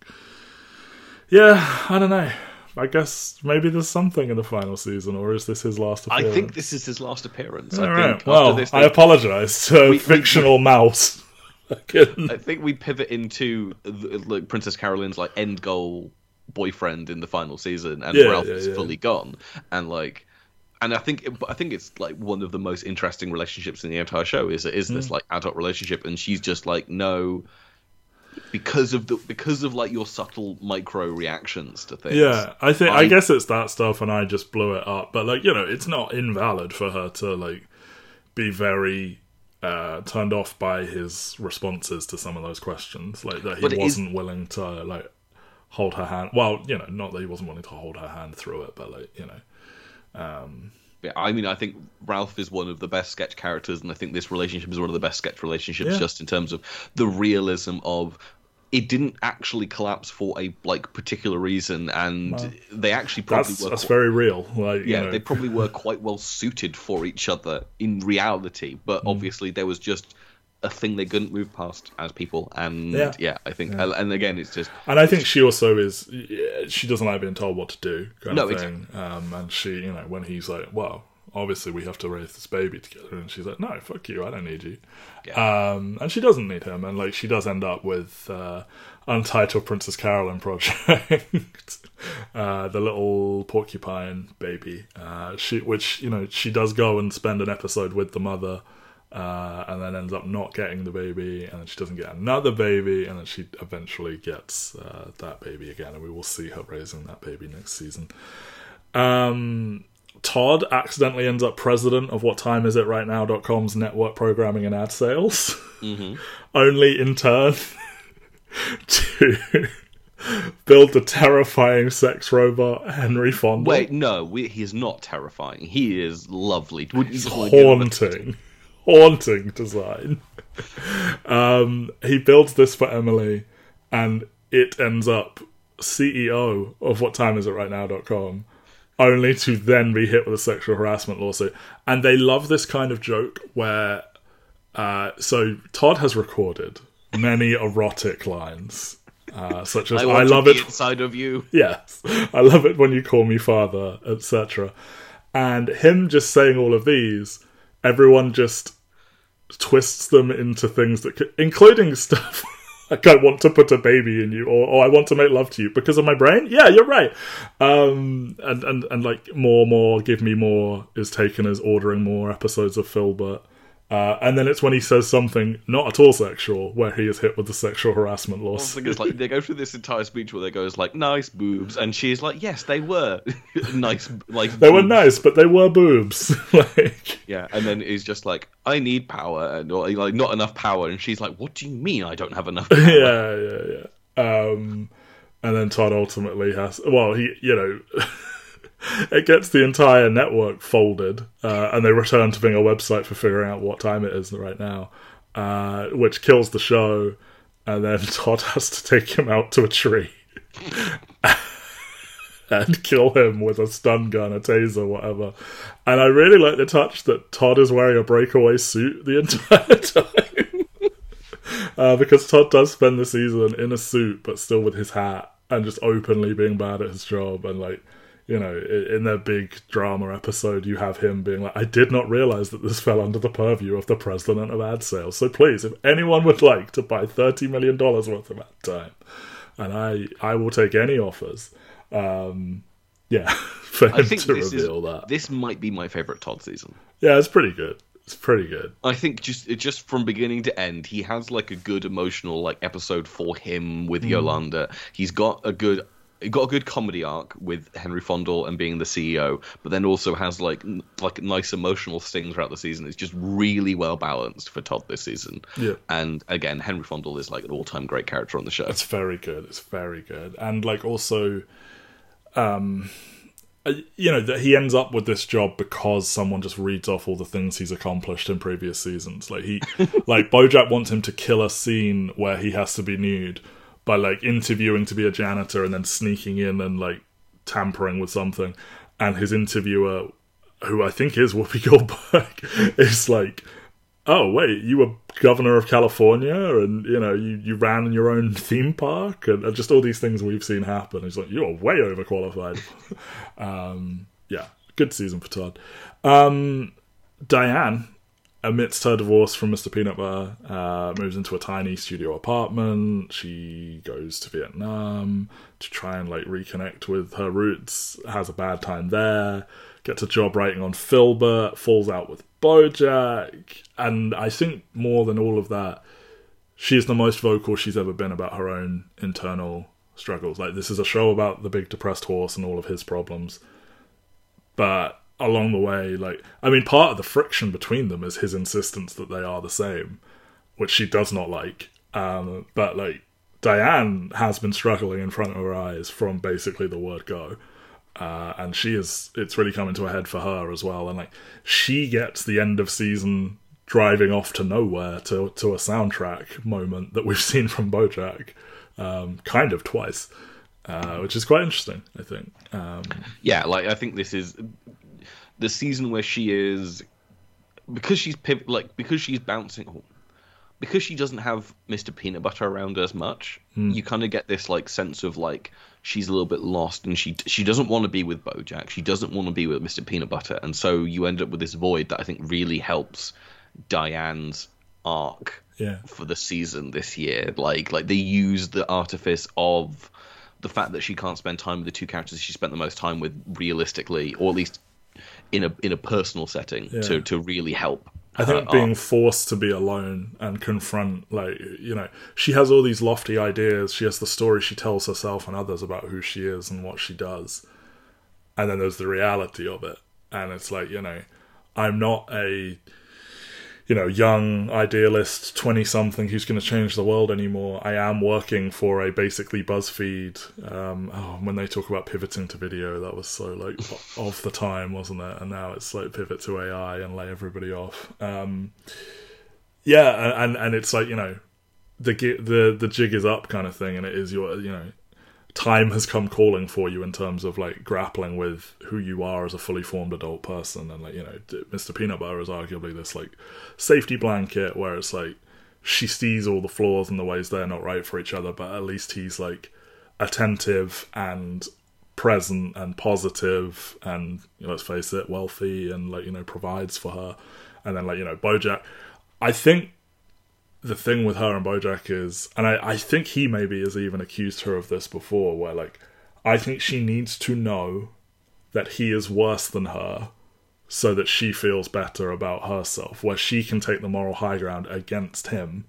yeah, I don't know. I guess maybe there's something in the final season, or is this his last appearance? I think this is his last appearance. All I right. think Well, after this, I apologize to we- fictional mouse. I think we pivot into the, like Princess Carolyn's like end goal boyfriend in the final season, and Yeah, Ralph yeah, is yeah. fully gone, and like. And I think I think it's like one of the most interesting relationships in the entire show is is Mm. this like adult relationship, and she's just like no, because of the because of like your subtle micro reactions to things. yeah, I think I, I- guess it's that stuff, and I just blew it up. But like you know, it's not invalid for her to like be very uh turned off by his responses to some of those questions, like that he it is- wasn't willing to like hold her hand. Well, you know, not that he wasn't willing to hold her hand through it, but like you know, Yeah, I mean, I think Ralph is one of the best sketch characters, and I think this relationship is one of the best sketch relationships, Yeah. just in terms of the realism of it didn't actually collapse for a like particular reason, and they actually probably that's were. that's very real. Like you yeah, know, they probably were quite well suited for each other in reality, but Mm. obviously there was just a thing they couldn't move past as people, and Yeah. yeah, I think, and again, it's just And I think she also is. She doesn't like being told what to do, kind No, of thing. Um, and she, you know, when he's like, "Well, obviously we have to raise this baby together," and she's like, "No, fuck you, I don't need you." Um, and she doesn't need him, and like she does end up with uh, Untitled Princess Carolyn project, uh, the little porcupine baby. Uh, she, which you know, she does go and spend an episode with the mother. Uh, and then ends up not getting the baby, and then she doesn't get another baby, and then she eventually gets uh, that baby again, and we will see her raising that baby next season. Um, Todd accidentally ends up president of what time is it right now.com's network programming and ad sales, only in turn to build the terrifying sex robot Henry Fondle. wait, no, we, he is not terrifying. He is lovely. Wouldn't you just wanna give him a- haunting, haunting design. Um, he builds this for Emily, and it ends up CEO of what time is it right now.com, only to then be hit with a sexual harassment lawsuit. And they love this kind of joke where, uh, so Todd has recorded many erotic lines. Uh, such as I, I, love it inside of you. yes i love it when you call me father etc and him just saying all of these everyone just twists them into things that could, including stuff like i want to put a baby in you or, or i want to make love to you because of my brain? Yeah you're right. Um and and, and like more more give me more is taken as ordering more episodes of Philbert uh, and then it's when he says something not at all sexual, where he is hit with the sexual harassment The thing is, like, they go through this entire speech where they go, "Is like nice boobs," and she's like, "Yes, they were nice." Like They were nice, but they were boobs. like, Yeah, and then he's just like, "I need power," and or, like not enough power, and she's like, "What do you mean I don't have enough?" Power? yeah, yeah, yeah. Um, and then Todd ultimately has. Well, he, you know, it gets the entire network folded, uh, and they return to being a website for figuring out what time it is right now, uh, which kills the show. And then Todd has to take him out to a tree. and kill him with a stun gun, a taser, whatever. And I really like the touch that Todd is wearing a breakaway suit the entire time. uh, because Todd does spend the season in a suit, but still with his hat and just openly being bad at his job. And, like, you know, in their big drama episode, you have him being like, I did not realize that this fell under the purview of the president of ad sales. So please, if anyone would like to buy $30 million worth of ad time, and I, I will take any offers. Um, yeah, for I him think to this is reveal that. this might be my favorite Todd season. Yeah, it's pretty good. It's pretty good. I think just just from beginning to end, he has like a good emotional like episode for him with Yolanda. He's got a good it got a good comedy arc with Henry Fondle and being the CEO, but then also has like n- like nice emotional stings throughout the season. It's just really well balanced for Todd this season. Yeah. And again, Henry Fondle is like an all time great character on the show. It's very good. It's very good, and like also, um, uh, you know that he ends up with this job because someone just reads off all the things he's accomplished in previous seasons. Like he, like BoJack wants him to kill a scene where he has to be nude by like interviewing to be a janitor and then sneaking in and like tampering with something, and his interviewer, who I think is Whoopi Goldberg, is like oh wait you were governor of california and you know you, you ran your own theme park and, and just all these things we've seen happen. He's like you're way overqualified. Um, yeah good season for todd. Um, diane amidst her divorce from mr peanut butter uh, moves into a tiny studio apartment. She goes to vietnam to try and like reconnect with her roots has a bad time there gets a job writing on Philbert falls out with bojack and i think more than all of that she is the most vocal she's ever been about her own internal struggles. Like this is a show about the big depressed horse and all of his problems. But along the way like i mean part of the friction between them is his insistence that they are the same which she does not like. Um, but like diane has been struggling in front of her eyes from basically the word go. Uh, and she is it's really coming to a head for her as well. And like she gets the end of season driving off to nowhere to to a soundtrack moment that we've seen from bojack um, kind of twice uh, which is quite interesting i think. Um, yeah, like I think this is the season where she is because she's piv- like because she's bouncing because she doesn't have Mr. Peanut Butter around as much. Hmm. You kind of get this like sense of like she's a little bit lost and she she doesn't want to be with BoJack. She doesn't want to be with Mr. Peanut Butter, and so you end up with this void that I think really helps Diane's arc yeah for the season this year. Like like they use the artifice of the fact that she can't spend time with the two characters she spent the most time with realistically, or at least in a in a personal setting Yeah. to to really help. I think being arc. forced to be alone and confront, like, you know, she has all these lofty ideas. She has the story she tells herself and others about who she is and what she does. And then there's the reality of it. And it's like, you know, I'm not a, you know, young idealist 20 something who's going to change the world anymore. I am working for a basically BuzzFeed. Um, oh, when they talk about pivoting to video, that was so like of the time, wasn't it? And now it's like pivot to AI and lay everybody off. Um, yeah, and and it's like you know, the the the jig is up kind of thing, and it is your you know, time has come calling for you in terms of like grappling with who you are as a fully formed adult person, and like you know, Mr. Peanut Butter is arguably this like safety blanket where it's like she sees all the flaws and the ways they're not right for each other, but at least he's like attentive and present and positive and you know, let's face it, wealthy and like you know provides for her, and then like you know Bojack. I think the thing with her and Bojack is, and I, I think he maybe has even accused her of this before, where like I think she needs to know that he is worse than her so that she feels better about herself, where she can take the moral high ground against him.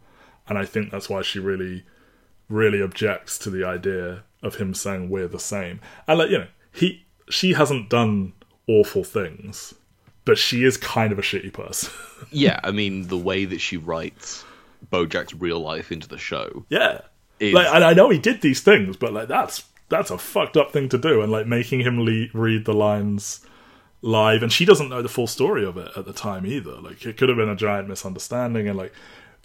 And I think that's why she really, really objects to the idea of him saying we're the same. And like, you know, he she hasn't done awful things, but she is kind of a shitty person. yeah, I mean the way that she writes BoJack's real life into the show. yeah. Is- Like and I know he did these things, but like that's that's a fucked up thing to do and like making him le- read the lines live and she doesn't know the full story of it at the time either like it could have been a giant misunderstanding and like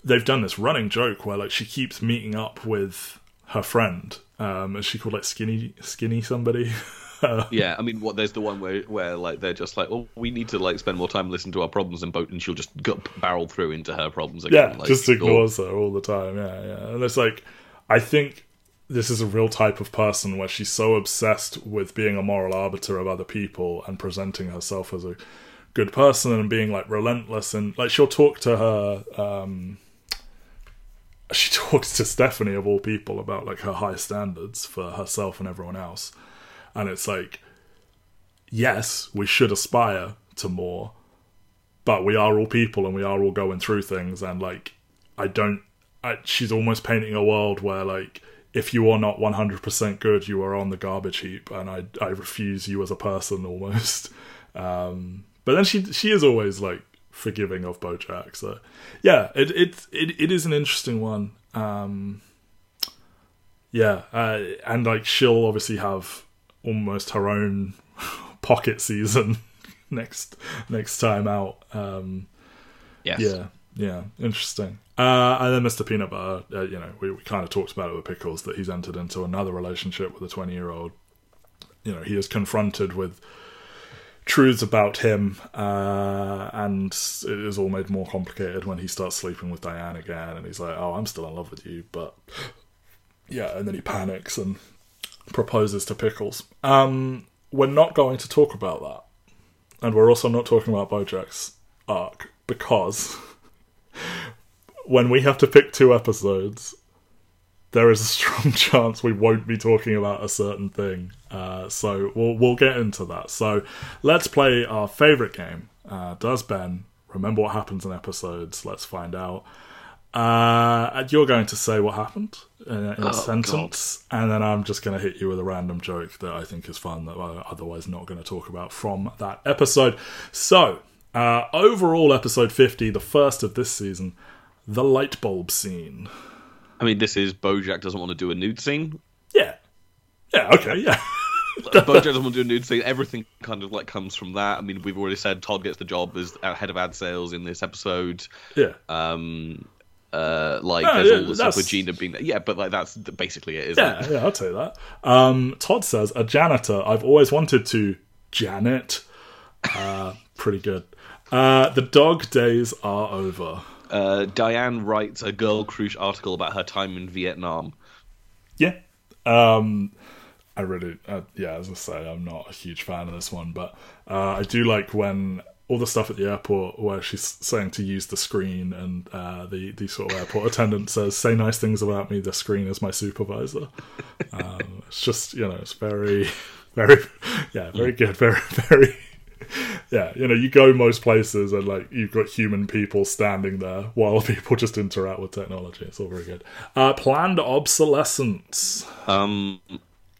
they've done this running joke where like she keeps meeting up with her friend um is she called like skinny skinny somebody Yeah, I mean, what there's the one where where like they're just like, well, we need to like spend more time listening to our problems and boat, and she'll just go, barrel through into her problems again. yeah like, just or- ignores her all the time yeah yeah and it's like i think this is a real type of person where she's so obsessed with being a moral arbiter of other people and presenting herself as a good person and being like relentless and like she'll talk to her um she talks to stephanie of all people about like her high standards for herself and everyone else and it's like yes we should aspire to more but we are all people and we are all going through things and like i don't I, she's almost painting a world where like if you are not 100% good, you are on the garbage heap, and I I refuse you as a person almost. Um, but then she she is always like forgiving of Bojack. So yeah, it it it, it is an interesting one. Um, yeah, uh, and like she'll obviously have almost her own pocket season next next time out. Um, Yes. yeah, yeah, interesting. Uh, and then Mr. Peanut Butter, uh, you know, we, we kind of talked about it with Pickles that he's entered into another relationship with a 20 year old. You know, he is confronted with truths about him, uh, and it is all made more complicated when he starts sleeping with Diane again, and he's like, "Oh, I'm still in love with you," but yeah, and then he panics and proposes to Pickles. Um, we're not going to talk about that, and we're also not talking about Bojack's arc because when we have to pick two episodes, there is a strong chance we won't be talking about a certain thing. Uh, so we'll we'll get into that. So let's play our favorite game. Uh, does Ben remember what happens in episodes? Let's find out. Uh, and you're going to say what happened in, in a Oh, sentence, and then I'm just going to hit you with a random joke that I think is fun that I'm otherwise not going to talk about from that episode. So, uh, overall, episode 50, the first of this season, the light bulb scene. I mean, this is Bojack doesn't want to do a nude scene. Yeah. Yeah, okay, yeah. Bojack doesn't want to do a nude scene. Everything kind of like comes from that. I mean, we've already said Todd gets the job as head of ad sales in this episode. yeah. Um, uh, like No, there's yeah, all the stuff with Gina being there. Yeah, but like that's basically it, isn't Yeah, it? yeah, I'll tell you that. Um, Todd says, a janitor. I've always wanted to Janet. Uh, pretty good. Uh, the dog days are over. Uh, Diane writes a Girl Croosh article about her time in Vietnam. Yeah. Um, I really, uh, yeah, as I say, I'm not a huge fan of this one, but uh, I do like when all the stuff at the airport where she's saying to use the screen and uh, the, the sort of airport attendant says, say nice things about me, the screen is my supervisor. Um, it's just, you know, it's very, very, yeah, very good, very, very. Yeah, you know, you go most places and like you've got human people standing there while people just interact with technology. It's all very good. Uh, planned obsolescence. Um,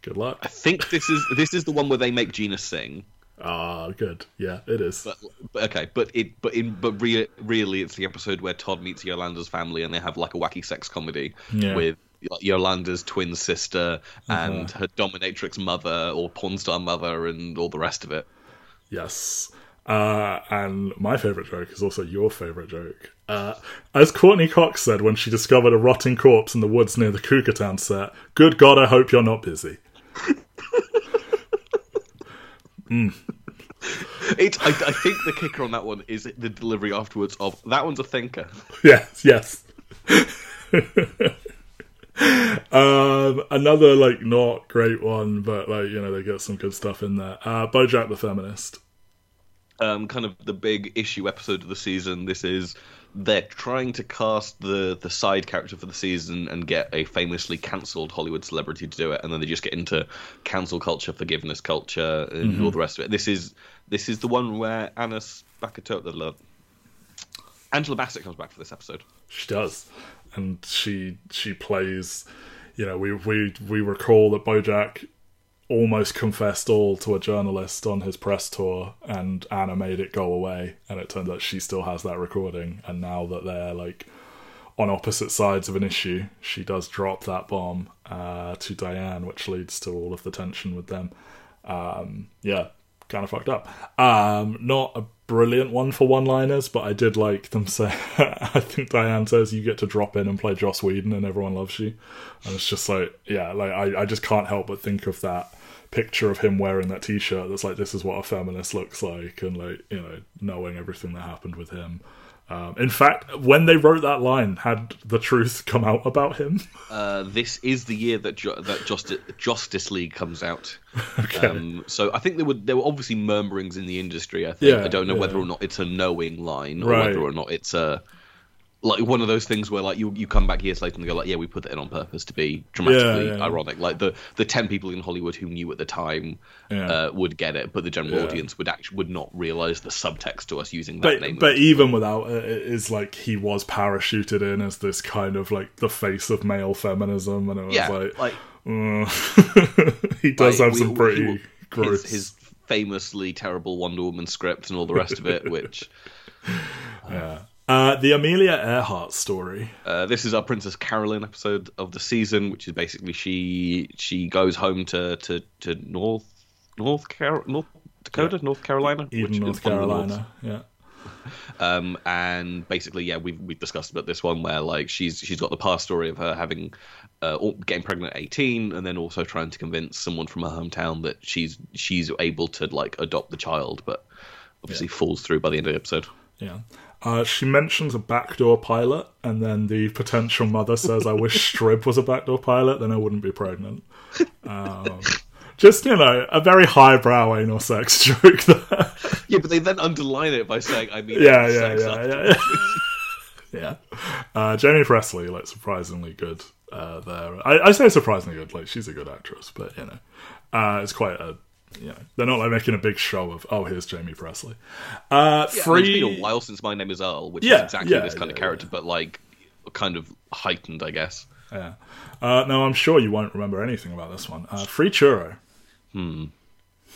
Good luck. I think this is this is the one where they make Gina sing. Ah, good. Yeah, it is. But, but okay, but it but in but re- really it's the episode where Todd meets Yolanda's family and they have like a wacky sex comedy Yeah. Uh-huh. with Yolanda's twin sister and her dominatrix mother or porn star mother and all the rest of it. Yes. Uh, and my favourite joke is also your favourite joke. Uh, as Courteney Cox said when she discovered a rotting corpse in the woods near the Cougar Town set, good God, I hope you're not busy. It, I, I think the kicker on that one is the delivery afterwards of that one's a thinker. Yes, yes. um, another like not great one, but like you know they get some good stuff in there. Uh, BoJack the feminist. um, kind of the big issue episode of the season. This is they're trying to cast the the side character for the season and get a famously cancelled Hollywood celebrity to do it, and then they just get into cancel culture, forgiveness culture, and mm-hmm. all the rest of it. This is this is the one where Anna Spakato, Angela Bassett comes back for this episode. She does, and she she plays. You know, we we we recall that BoJack almost confessed all to a journalist on his press tour, and Anna made it go away. And it turns out she still has that recording. And now that they're like on opposite sides of an issue, she does drop that bomb uh, to Diane, which leads to all of the tension with them. Um, yeah, kind of fucked up. Um, not a brilliant one for one-liners, but I did like them say. I think Diane says you get to drop in and play Joss Whedon, and everyone loves you. And it's just like, yeah, like I, I just can't help but think of that picture of him wearing that t-shirt that's like this is what a feminist looks like and like you know knowing everything that happened with him um, in fact when they wrote that line had the truth come out about him Uh, this is the year that jo- that Justice, Justice League comes out. okay Um, so I think there were there were obviously murmurings in the industry. I think Yeah, I don't know yeah. whether or not it's a knowing line or Right. whether or not it's a like one of those things where like you you come back years later and go like yeah we put that in on purpose to be dramatically Yeah, yeah. ironic like the the 10 people in hollywood who knew at the time Yeah. uh, would get it but the general audience would actually would not realize the subtext to us using that But, name but even without it, it is like he was parachuted in as this kind of like the face of male feminism, and it was yeah like, like mm. he does like, have we- some pretty he- gross. his, his famously terrible wonder woman script and all the rest of it which yeah. Uh, the Amelia Earhart story. Uh, this is our Princess Carolyn episode of the season, which is basically she she goes home to to, to North North Car- North Dakota, North Carolina, Even which North is one of the Carolina. Yeah. Um, and basically, yeah, we've we've discussed about this one where like she's she's got the past story of her having uh, getting pregnant at eighteen, and then also trying to convince someone from her hometown that she's she's able to like adopt the child, but obviously falls through by the end of the episode. Yeah. Uh, she mentions a backdoor pilot, and then the potential mother says, I wish Strib was a backdoor pilot, then I wouldn't be pregnant. Um, just, you know, a very highbrow anal sex joke there. Yeah, but they then underline it by saying, "I mean, yeah, yeah, sex yeah, after yeah, yeah. yeah. Uh, Jaime Pressly, like, surprisingly good uh, there. I, I say surprisingly good, like, she's a good actress, but, you know, uh, it's quite a, you know, they're not, like, making a big show of, oh, here's Jaime Pressly. Uh, Yeah, I mean, free... it's been a while since My Name Is Earl, which Yeah, is exactly yeah, this kind of character, but like kind of heightened, I guess. Yeah. Uh, no, I'm sure you won't remember anything about this one. Uh, free churro. Hmm.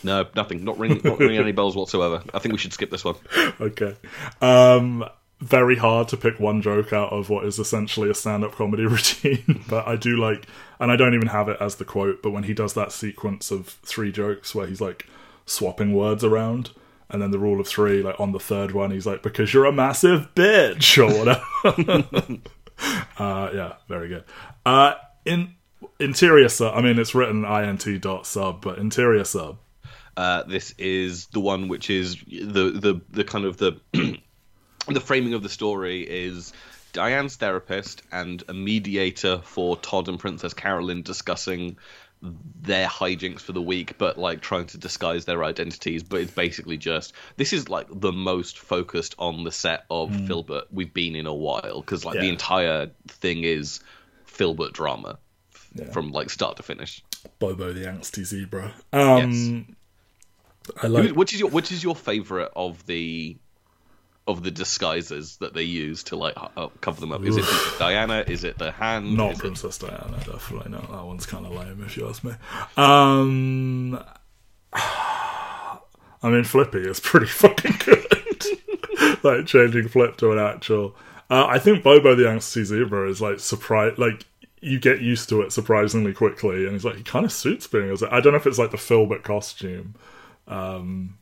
No, nothing. Not ringing, not ringing any bells whatsoever. I think we should skip this one. Okay. Um, very hard to pick one joke out of what is essentially a stand-up comedy routine, but I do like, and I don't even have it as the quote, but when he does that sequence of three jokes where he's like swapping words around, and then the rule of three, like on the third one, he's like, "Because you're a massive bitch" or whatever. uh, yeah, very good. Uh, in interior sub, I mean, it's written int dot sub, but interior sub. Uh, this is the one which is the the the kind of the the framing of the story is Diane's therapist and a mediator for Todd and Princess Carolyn discussing their hijinks for the week, but like trying to disguise their identities. But it's basically just this is like the most focused on the set of Philbert we've been in a while because like the entire thing is Philbert drama Yeah. from like start to finish. Bobo the angsty zebra. Um, I like. Which is your which is your favorite of the of the disguises that they use to like uh, cover them up? Is it Diana? Is it the hand? Not Is it- Princess Diana, definitely not. That one's kind of lame, if you ask me. Um, I mean, Flippy is pretty fucking good. like changing Flip to an actual. Uh, I think Bobo the Angsty Zebra is like surprise. Like you get used to it surprisingly quickly, and he's like he kind of suits being as. I don't know if it's like the Philbert costume. Um,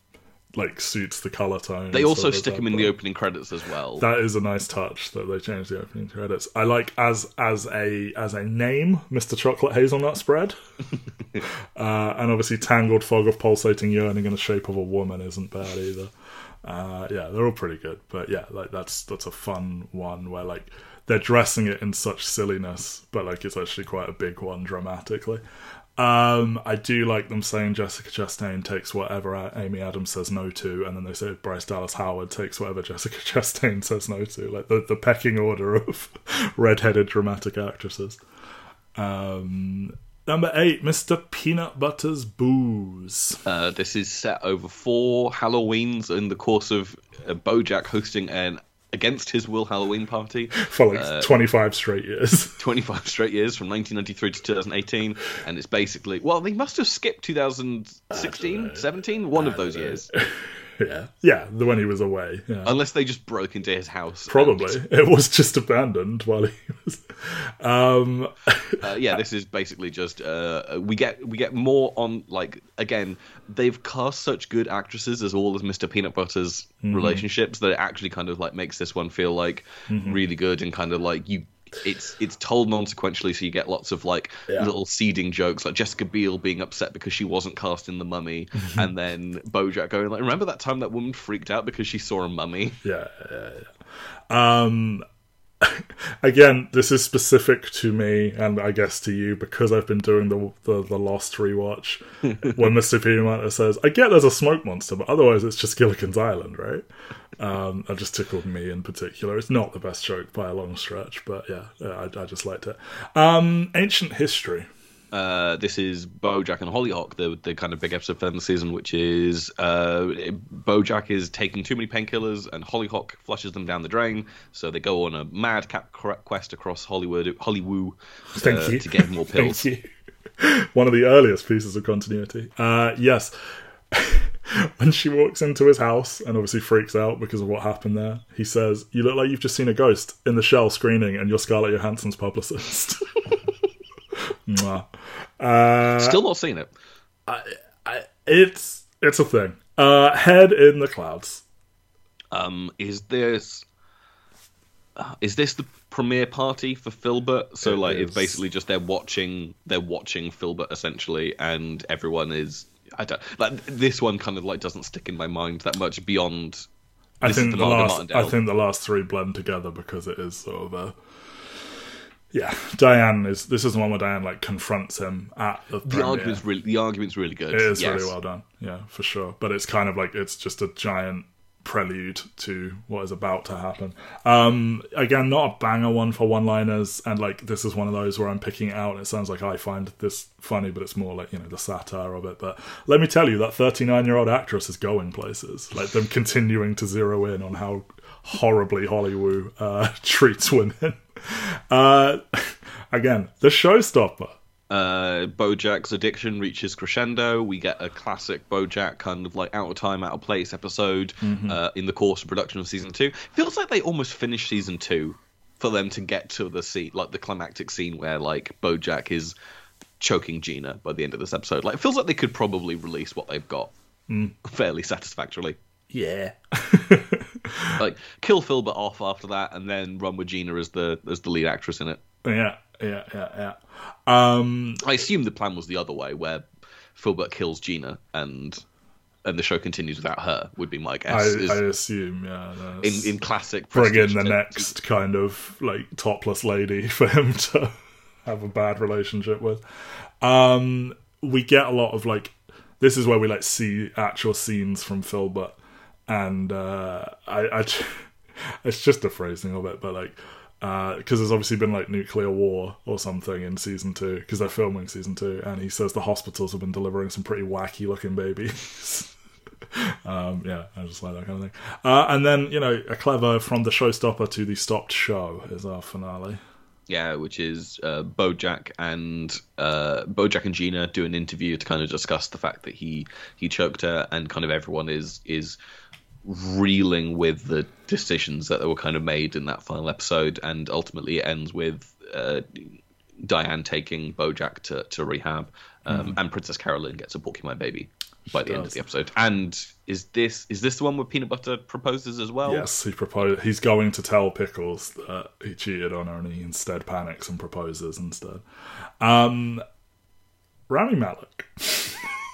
like suits the color tone. They also stick him in the opening credits as well. that is a nice touch that they changed the opening credits. I like as as a as a name, Mr. Chocolate Hazelnut Spread, uh, and obviously Tangled Fog of Pulsating Yearning in the Shape of a Woman isn't bad either. Uh, yeah, they're all pretty good, but yeah, like that's that's a fun one where like they're dressing it in such silliness, but like it's actually quite a big one dramatically. Um, I do like them saying Jessica Chastain takes whatever Amy Adams says no to, and then they say Bryce Dallas Howard takes whatever Jessica Chastain says no to, like the, the pecking order of red-headed dramatic actresses. Um, number eight, Mr. Peanut Butter's Boos. Uh, this is set over four Halloweens in the course of uh, BoJack hosting an against his will Halloween party. For like uh, 25 straight years. 25 straight years from 1993 to 2018 and it's basically well they must have skipped 2016 17 one of those years yeah. Yeah, the when he was away. Yeah. unless they just broke into his house Probably. It was just abandoned while he was. Um, uh, yeah this is basically just uh, we get we get more on like again they've cast such good actresses as all of mr peanut butter's Mm-hmm. relationships that it actually kind of like makes this one feel like Mm-hmm. really good and kind of like you it's it's told non-sequentially so you get lots of like Yeah. little seeding jokes like jessica biel being upset because she wasn't cast in the mummy and then bojack going like remember that time that woman freaked out because she saw a mummy yeah, yeah, yeah. Um, again, this is specific to me and I guess to you because I've been doing the the, the Lost rewatch. when Mr. Butter says, "I get there's a smoke monster, but otherwise it's just Gilligan's Island, right?" Um, that just tickled me in particular. It's not the best joke by a long stretch, but yeah, I, I just liked it. Um, ancient history. Uh, this is Bojack and Hollyhock, the the kind of big episode for the season, which is uh, Bojack is taking too many painkillers and Hollyhock flushes them down the drain. So they go on a madcap quest across Hollywood, Hollywood, uh, to get more pills. Thank you. One of the earliest pieces of continuity. Uh, yes. when she walks into his house and obviously freaks out because of what happened there, he says, "You look like you've just seen a ghost in the shell screening, and you're Scarlett Johansson's publicist." Uh, Still not seen it. I, it's it's a thing. Uh, head in the clouds. Um, is this uh, is this the premiere party for Philbert? So It like, is. it's basically just they're watching they're watching Philbert essentially, and everyone is. I don't like this one. Kind of like doesn't stick in my mind that much beyond. I think the the last. I think the last three blend together because it is sort of a. Yeah, Diane is. This is the one where Diane like confronts him at the. The premiere. argument's really the argument's really good. It is yes. really well done. Yeah, for sure. But it's kind of like it's just a giant prelude to what is about to happen. Um, again, not a banger one for one-liners, and like this is one of those where I'm picking it out. And it sounds like I find this funny, but it's more like you know the satire of it. But let me tell you, that 39-year-old actress is going places. Like them continuing to zero in on how horribly Hollywood uh, treats women. Uh, again, the showstopper. Uh, Bojack's addiction reaches crescendo. We get a classic Bojack kind of like out of time, out of place episode Mm-hmm. uh, in the course of production of season two. Feels like they almost finished season two for them to get to the scene, like the climactic scene where like Bojack is choking Gina by the end of this episode. Like it feels like they could probably release what they've got Mm. fairly satisfactorily. Yeah. Like kill Philbert off after that, and then run with Gina as the as the lead actress in it. Yeah, yeah, yeah, yeah. Um, I assume the plan was the other way, where Philbert kills Gina and and the show continues without her. Would be my I, guess. is I assume, yeah. in in classic bring in the to- next kind of like topless lady for him to have a bad relationship with. Um, we get a lot of like this is where we like see actual scenes from Philbert, and uh, I, I it's just a phrasing of it, but like. Because there's obviously been like nuclear war or something in season two, because they're filming season two, and he says the hospitals have been delivering some pretty wacky looking babies. Um, yeah, I just like that kind of thing. Uh, and then, you know, a clever from the showstopper to the stopped show is our finale. Yeah, which is uh, BoJack and uh, BoJack and Gina do an interview to kind of discuss the fact that he he choked her, and kind of everyone is is reeling with the decisions that were kind of made in that final episode, and ultimately it ends with uh, Diane taking BoJack to to rehab, um, and Princess Carolyn gets a porcupine baby by the end of the episode. And is this is this the one where Peanut Butter proposes as well? Yes, he proposed. He's going to tell Pickles that he cheated on her, and he instead panics and proposes instead. Um, Rami Malek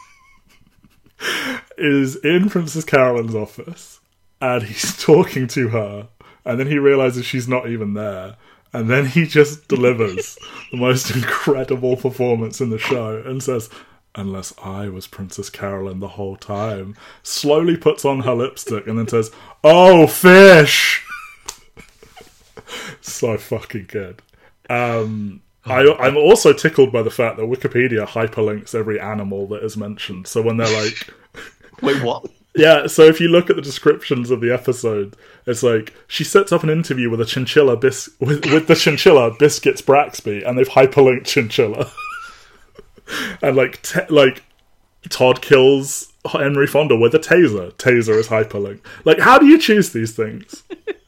is in Princess Carolyn's office, and he's talking to her, and then he realizes she's not even there. And then he just delivers the most incredible performance in the show and says, Unless I was Princess Carolyn the whole time. Slowly puts on her lipstick and then says, Oh, fish! so fucking good. Um, I, oh. I'm also tickled by the fact that Wikipedia hyperlinks every animal that is mentioned. So when they're like, Wait, what? yeah, so if you look at the descriptions of the episode, it's like she sets up an interview with a chinchilla bis- with, with the chinchilla Biscuits Braxby, and they've hyperlinked chinchilla. and like te- like Todd kills Henry Fondle with a taser. Taser is hyperlinked. Like, how do you choose these things?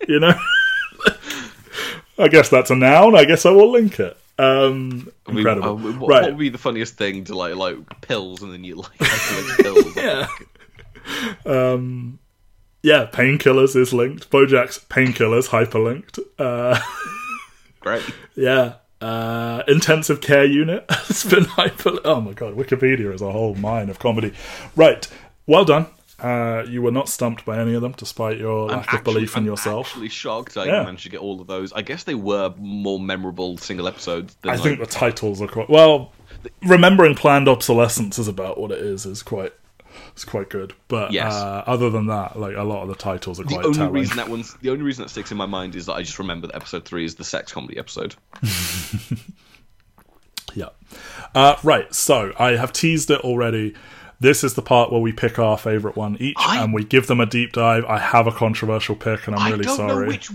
You know. I guess that's a noun. I guess I will link it. Um, incredible. uh, what, right. what would be the funniest thing to like like pills and then you like like pills? Yeah. Um, yeah, painkillers is linked. Bojack's painkillers hyperlinked. Uh, Great. yeah. Uh, intensive care unit has been hyper. Oh my god, Wikipedia is a whole mine of comedy. Right, well done. Uh, you were not stumped by any of them, despite your lack of belief in I'm yourself. actually shocked I Yeah. managed to get all of those. I guess they were more memorable single episodes than I like, think the titles are quite well. Remembering planned obsolescence is about what it is. Is quite It's quite good, but Yes. uh, other than that, like a lot of the titles are The quite only telling. reason that one's the only reason that sticks in my mind is that I just remember that episode three is the sex comedy episode. Yeah. Uh, right. So I have teased it already. This is the part where we pick our favorite one each, I- and we give them a deep dive. I have a controversial pick, and I'm really I don't sorry. know which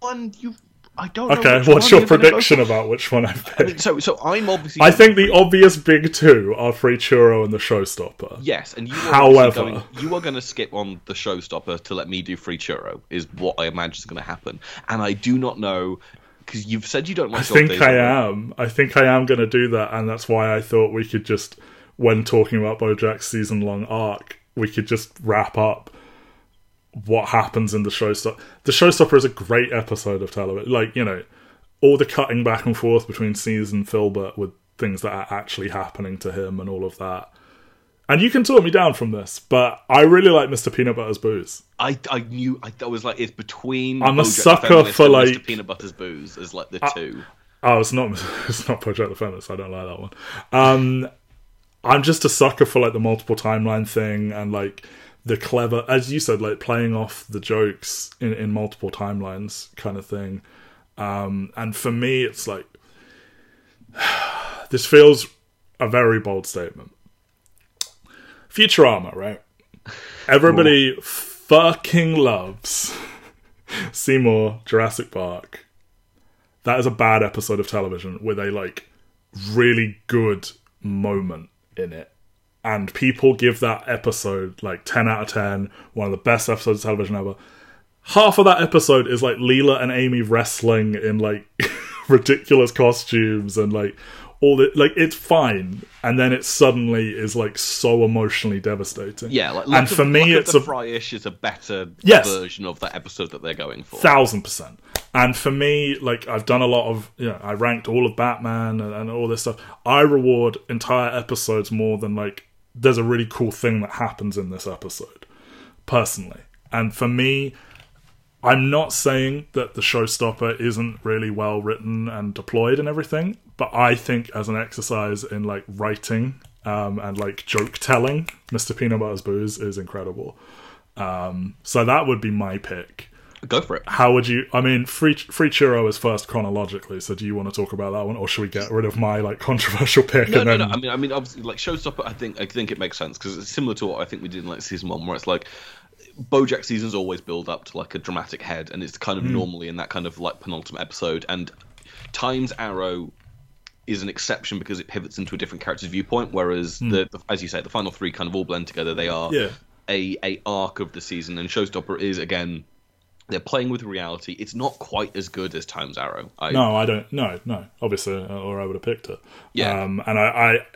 one you. I don't. know okay, what's your prediction about which one I've I mean, picked? so, so I'm obviously. I think the obvious big two are Free Churro and the Showstopper. Yes, and you are However- going, you are going to skip on the showstopper to let me do free churro is what I imagine is going to happen, and I do not know because you've said you don't like. I think I am. I think I am going to do that, and that's why I thought we could just, when talking about BoJack's season-long arc, we could just wrap up what happens in the showstopper. The showstopper is a great episode of television. Like you know, all the cutting back and forth between Seas and Philbert with things that are actually happening to him and all of that. And you can talk me down from this, but I really like Mr. Peanut Butter's Boos. I, I knew I, I was like it's between. I'm a BoJack the sucker for, like- Mr. Peanut Butter's Boos as like the two. Oh, it's not. It's not Project the Feminist. I don't like that one. Um, I'm just a sucker for like the multiple timeline thing and like the clever, as you said, like playing off the jokes in in multiple timelines kind of thing. Um, and for me, it's like this feels a very bold statement. Futurama, right? Everybody fucking loves Seymour Jurassic Bark that is a bad episode of television with a like really good moment in it and people give that episode like 10 out of 10 one of the best episodes of television ever half of that episode is like Leela and Amy wrestling in like ridiculous costumes and like all the like it's fine and then it suddenly is like so emotionally devastating Yeah, like and Luck for me it's of a Fryrish is a better Yes. version of that episode that they're going for. thousand percent. And for me, like I've done a lot of, you know, I ranked all of Batman and, and all this stuff. I reward entire episodes more than like there's a really cool thing that happens in this episode, personally. And for me, I'm not saying that the showstopper isn't really well written and deployed and everything, but I think as an exercise in like writing um, and like joke telling, Mr. Peanut Butter's Boos is incredible. Um, so that would be my pick Go for it. how would you i mean free free churro is first chronologically so do you want to talk about that one or should we get rid of my like controversial pick No, and no, then no. I mean, I mean, obviously, like Showstopper. I think, I think it makes sense because it's similar to what I think we did in like season one, where it's like BoJack seasons always build up to like a dramatic head, and it's kind of hmm. normally in that kind of like penultimate episode. And Times Arrow is an exception because it pivots into a different character's viewpoint, whereas the, the, as you say, the final three kind of all blend together. They are. Yeah. a a arc of the season, and Showstopper is again. They're playing with reality. It's not quite as good as Times Arrow. I, no i don't no no obviously uh, or i would have picked it Yeah. um and i i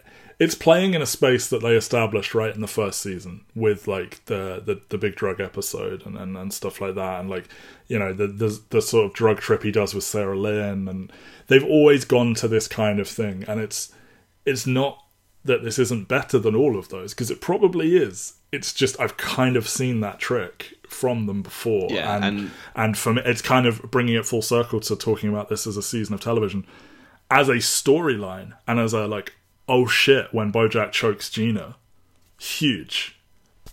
it's playing in a space that they established right in the first season with like the the, the big drug episode and, and and stuff like that and like you know the, the the sort of drug trip he does with sarah lynn and they've always gone to this kind of thing and it's it's not that this isn't better than all of those because it probably is. It's just I've kind of seen that trick from them before, Yeah, and, and- and for me, it's kind of bringing it full circle to talking about this as a season of television, as a storyline, and as a like, oh shit, when BoJack chokes Gina, huge,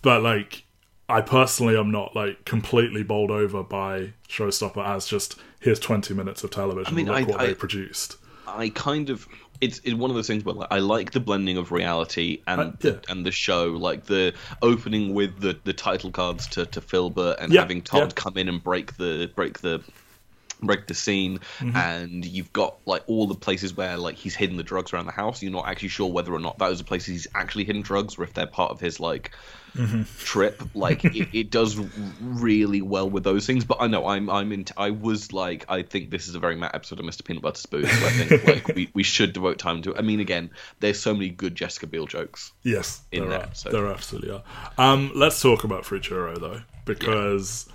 but like. I personally am not like completely bowled over by Showstopper as just here's 20 minutes of television. I mean, I- what I- they produced. I kind of it's, it's one of those things where like, I like the blending of reality and Uh, yeah. and the show, like the opening with the, the title cards to, to Philbert and Yeah, having Todd yeah. come in and break the break the break the scene Mm-hmm. and you've got like all the places where like he's hidden the drugs around the house you're not actually sure whether or not those are places he's actually hidden drugs or if they're part of his like Mm-hmm. trip like it, it does really well with those things but i know i'm i'm in i was like i think this is a very matt episode of mr peanut butter's boos so i think like we, we should devote time to it i mean again there's so many good jessica biel jokes Yes, in there there, are. so- There absolutely are. Um, let's talk about Free Churro though, because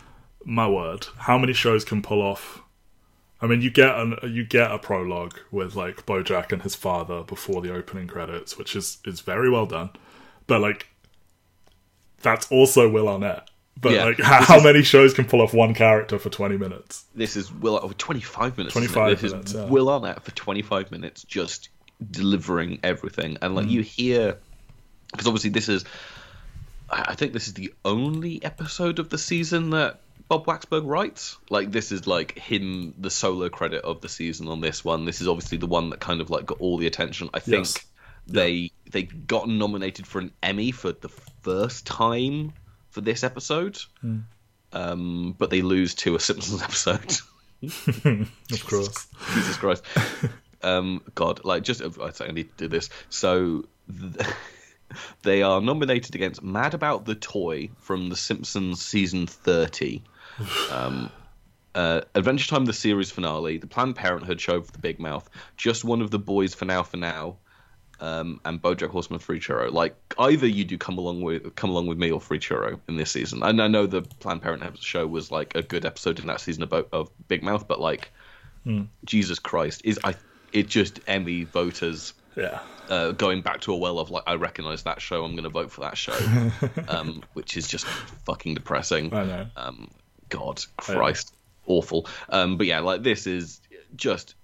my word, how many shows can pull off? I mean, you get an you get a prologue with like BoJack and his father before the opening credits, which is is very well done, but like that's also Will Arnett. But Yeah, like, how, how is- many shows can pull off one character for twenty minutes? this is will oh, 25 minutes 25 this minutes, is yeah. will arnett for 25 minutes just delivering everything and Mm. like you hear because obviously this is I think this is the only episode of the season that Bob Waksberg writes. Like this is like him, the solo credit of the season on this one. This is obviously the one that kind of like got all the attention. I think Yes. they they got nominated for an Emmy for the first time for this episode, um, but they lose to a Simpsons episode. Of course. Jesus Christ. Um, God, like just I I need to do this. So th- they are nominated against Mad About the Toy from The Simpsons season thirty. Um, uh, Adventure Time, the series finale, the Planned Parenthood show for the Big Mouth, just one of the boys for now, for now, um, and BoJack Horseman Free Churro. Like either you do come along with come along with me or Free Churro in this season. And I know the Planned Parenthood show was like a good episode in that season of, Bo- of Big Mouth, but like Jesus Christ, is I it just Emmy voters Yeah. uh, going back to a well of like I recognize that show, I'm going to vote for that show, um, which is just fucking depressing. I know. Um, God, Christ, awful. Um, but yeah, like this is just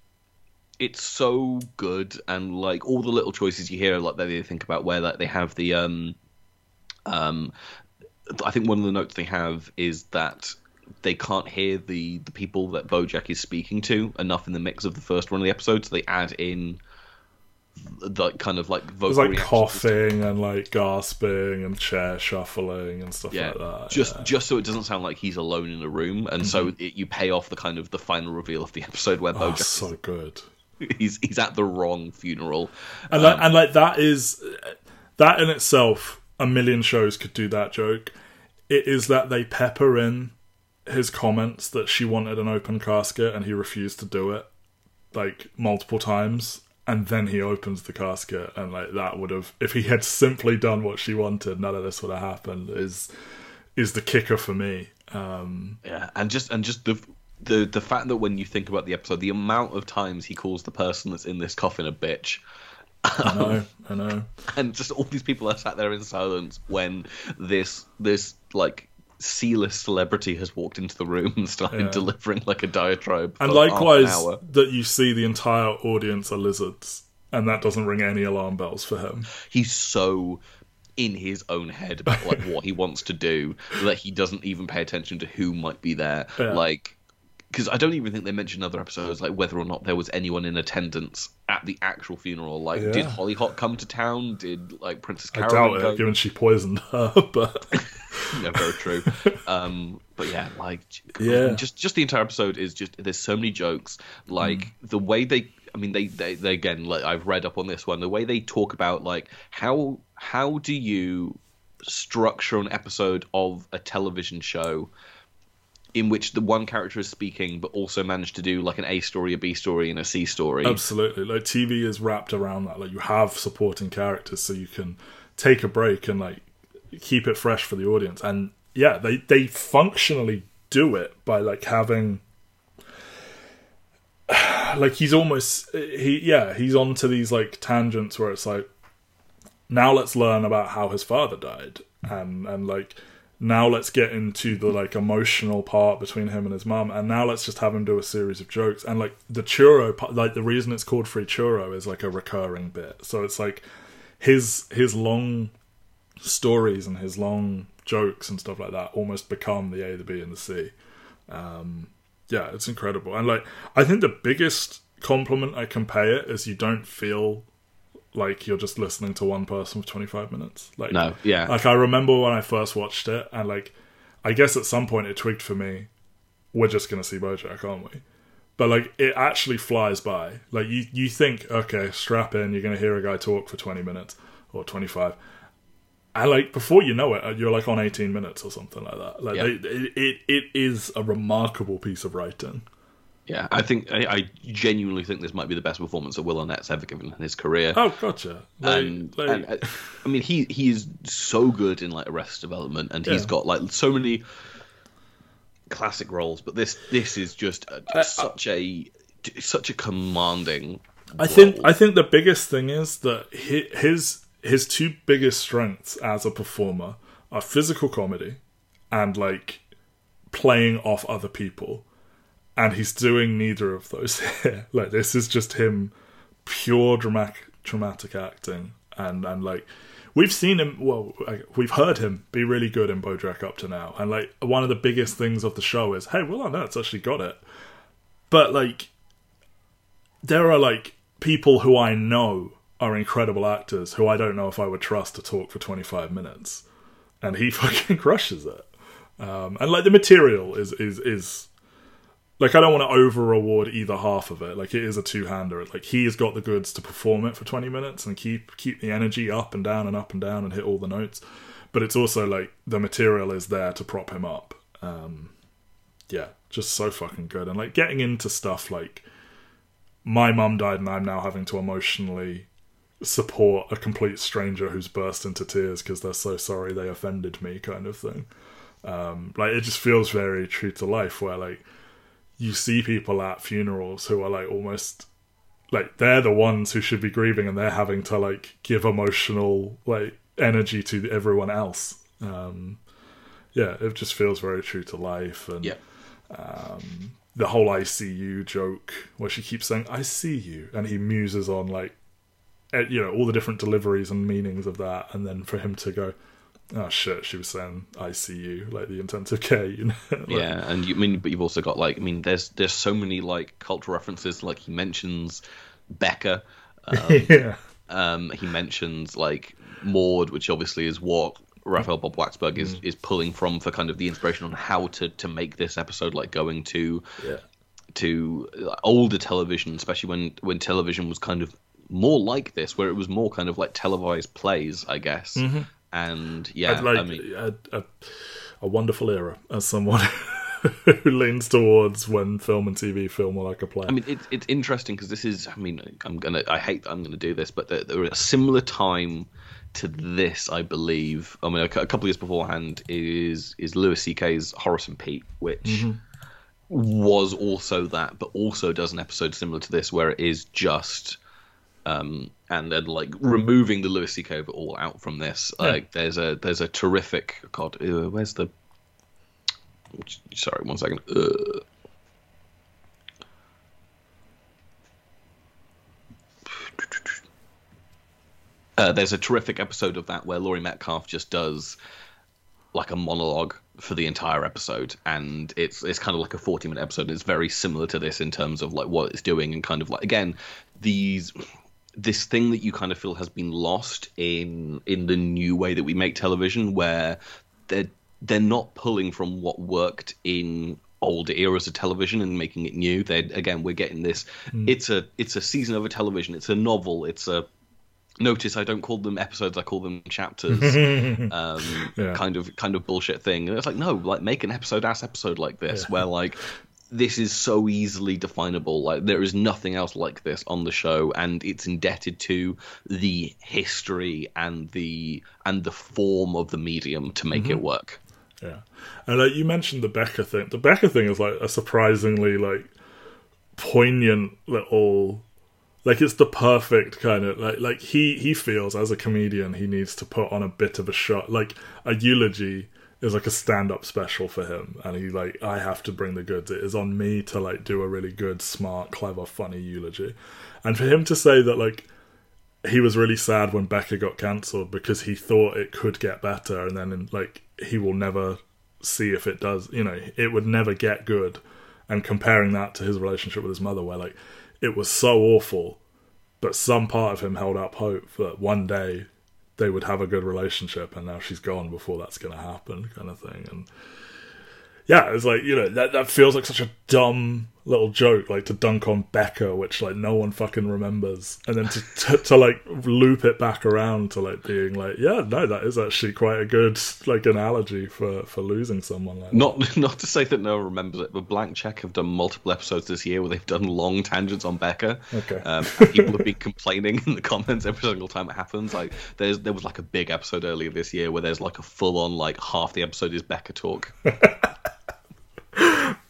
it's so good, and like all the little choices you hear, like they think about where like they have the um, um, I think one of the notes they have is that they can't hear the the people that Bojack is speaking to enough in the mix of the first one of the episodes. They add in the kind of like vocal like coughing and like gasping and chair shuffling and stuff yeah, like that. just yeah. Mm-hmm. just so it doesn't sound like he's alone in a room, and so it, you pay off the kind of the final reveal of the episode where oh, Bojack so good. he's he's at the wrong funeral. And like, and like that is that in itself. A million shows could do that joke. It is that they pepper in his comments that she wanted an open casket and he refused to do it, like multiple times. And then he opens the casket, and like that would have, if he had simply done what she wanted, none of this would have happened. Is is the kicker for me? Um, Yeah, and just and just the the the fact that when you think about the episode, the amount of times he calls the person that's in this coffin a bitch, I know, I know. and just all these people are sat there in silence when this this like C-list celebrity has walked into the room and started Yeah. delivering like a diatribe, And an likewise, hour. that you see the entire audience are lizards, and that doesn't ring any alarm bells for him. he's so in his own head about like what he wants to do that he doesn't even pay attention to who might be there Yeah. like because i don't even think they mentioned other episodes like whether or not there was anyone in attendance at the actual funeral like Yeah. did hollyhock come to town did like princess I carolyn doubt go it, given she poisoned her. But yeah, very true. um, but yeah, like Yeah. just just the entire episode is just there's so many jokes. Like the way they, I mean, they, they they again, like I've read up on this one. The way they talk about like how how do you structure an episode of a television show in which the one character is speaking, but also managed to do like an A story, a B story, and a C story. absolutely, like TV is wrapped around that. Like you have supporting characters, so you can take a break and like keep it fresh for the audience. And yeah, they they functionally do it by like having. Like he's almost he yeah he's on to these like tangents where it's like now let's learn about how his father died and and like now let's get into the like emotional part between him and his mum and now let's just have him do a series of jokes. And like the churro like the reason it's called free churro is like a recurring bit. So it's like his his long stories and his long jokes and stuff like that almost become the a the b and the c. Um yeah it's incredible. And like i think the biggest compliment i can pay it is you don't feel like you're just listening to one person for 25 minutes like no, yeah, like I remember when I first watched it, and like I guess at some point it twigged for me. We're just gonna see BoJack, aren't we? But like it actually flies by. Like you, you think, okay, strap in. You're gonna hear a guy talk for 20 minutes or 25, and like before you know it, uh, you're like on 18 minutes or something like that. Like they, it, it, it is a remarkable piece of writing. Yeah. I think I, I genuinely think this might be the best performance that Will Arnett's ever given in his career. Oh, gotcha. Like, and, like- and, uh, I mean, he he is so good in like Arrested Development, and he's got like so many classic roles. But this this is just Uh, a, such a such a commanding. I think role. I think the biggest thing is that his his two biggest strengths as a performer are physical comedy and like playing off other people, and he's doing neither of those here. like this is just him, pure dramatic dramatic acting. and and like we've seen him. Well, we've heard him be really good in BoJack up to now, and like one of the biggest things of the show is, hey, Will Arnett's actually got it. But like, there are like people who I know are incredible actors who I don't know if I would trust to talk for 25 minutes, and he fucking crushes it. Um, and like the material is is is like I don't want to over reward either half of it. Like it is a two hander. Like he's got the goods to perform it for twenty minutes and keep keep the energy up and down and up and down and hit all the notes. But it's also like the material is there to prop him up. Um, yeah, just so fucking good. And like getting into stuff like my mum died and I'm now having to emotionally support a complete stranger who's burst into tears because they're so sorry they offended me, kind of thing. Um, like it just feels very true to life where like you see people at funerals who are like almost like they're the ones who should be grieving and they're having to like give emotional like energy to everyone else. Um yeah it just feels very true to life and yeah. um the whole i see you joke where she keeps saying i see you and he muses on like eh, you know all the different deliveries and meanings of that and then for him to go oh shit, she was saying ICU, like the intensive care unit. like, yeah, and you I mean, but you've also got like, I mean, there's there's so many like cultural references. Like he mentions Becker. Um, yeah. Um, he mentions like Maude, which obviously is what Raphael Bob Waksberg is, Mm. is pulling from for kind of the inspiration on how to, to make this episode like going to Yeah. to older television, especially when when television was kind of more like this, where it was more kind of like televised plays, I guess. And yeah, I'd like I mean, a, a, a wonderful era as someone who leans towards when film and TV film are like a play. I mean, it's it's interesting because this is. I mean, I'm gonna. I hate that I'm gonna do this, but there, there a similar time to this, I believe. I mean, a, a couple of years beforehand is is Louis C.K.'s Horace and Pete, which was also that, but also does an episode similar to this where it is just. Um, and then like removing the Louis C.K. all out from this, like there's a there's a terrific God, uh, where's the sorry, one second. Uh, uh, there's a terrific episode of that where Laurie Metcalf just does like a monologue for the entire episode, and it's it's kind of like a 40 minute episode. and It's very similar to this in terms of like what it's doing and kind of like again these this thing that you kind of feel has been lost in in the new way that we make television, where they're they're not pulling from what worked in older eras of television and making it new. They again, we're getting this. It's a it's a season of a television. It's a novel. It's a notice I don't call them episodes. I call them chapters. um, Yeah. Kind of kind of bullshit thing. And it's like no, like make an episode ass episode like this Yeah. where like this is so easily definable. Like there is nothing else like this on the show, and it's indebted to the history and the and the form of the medium to make it mm-hmm. work. Yeah, and like you mentioned the Becker thing. The Becker thing is like a surprisingly like poignant little. Like it's the perfect kind of like like he he feels as a comedian he needs to put on a bit of a shot like a eulogy is like a stand up special for him and he like I have to bring the goods it is on me to like do a really good smart clever funny eulogy and for him to say that like he was really sad when Becker got cancelled because he thought it could get better, and then like he will never see if it does. You know, it would never get good. And comparing that to his relationship with his mother, where like it was so awful, but some part of him held up hope that one day they would have a good relationship, and now she's gone before that's going to happen, kind of thing. And yeah, it's like you know that that feels like such a dumb little joke, like to dunk on Becker, which like no one fucking remembers, and then to to, to like loop it back around to like being like, yeah, no, that is actually quite a good like analogy for for losing someone like that. Not not to say that no one remembers it, but Blank Check have done multiple episodes this year where they've done long tangents on Becker. Okay. Um, people have been complaining in the comments every single time it happens. Like there's there was like a big episode earlier this year where there's like a full on like half the episode is Becker talk.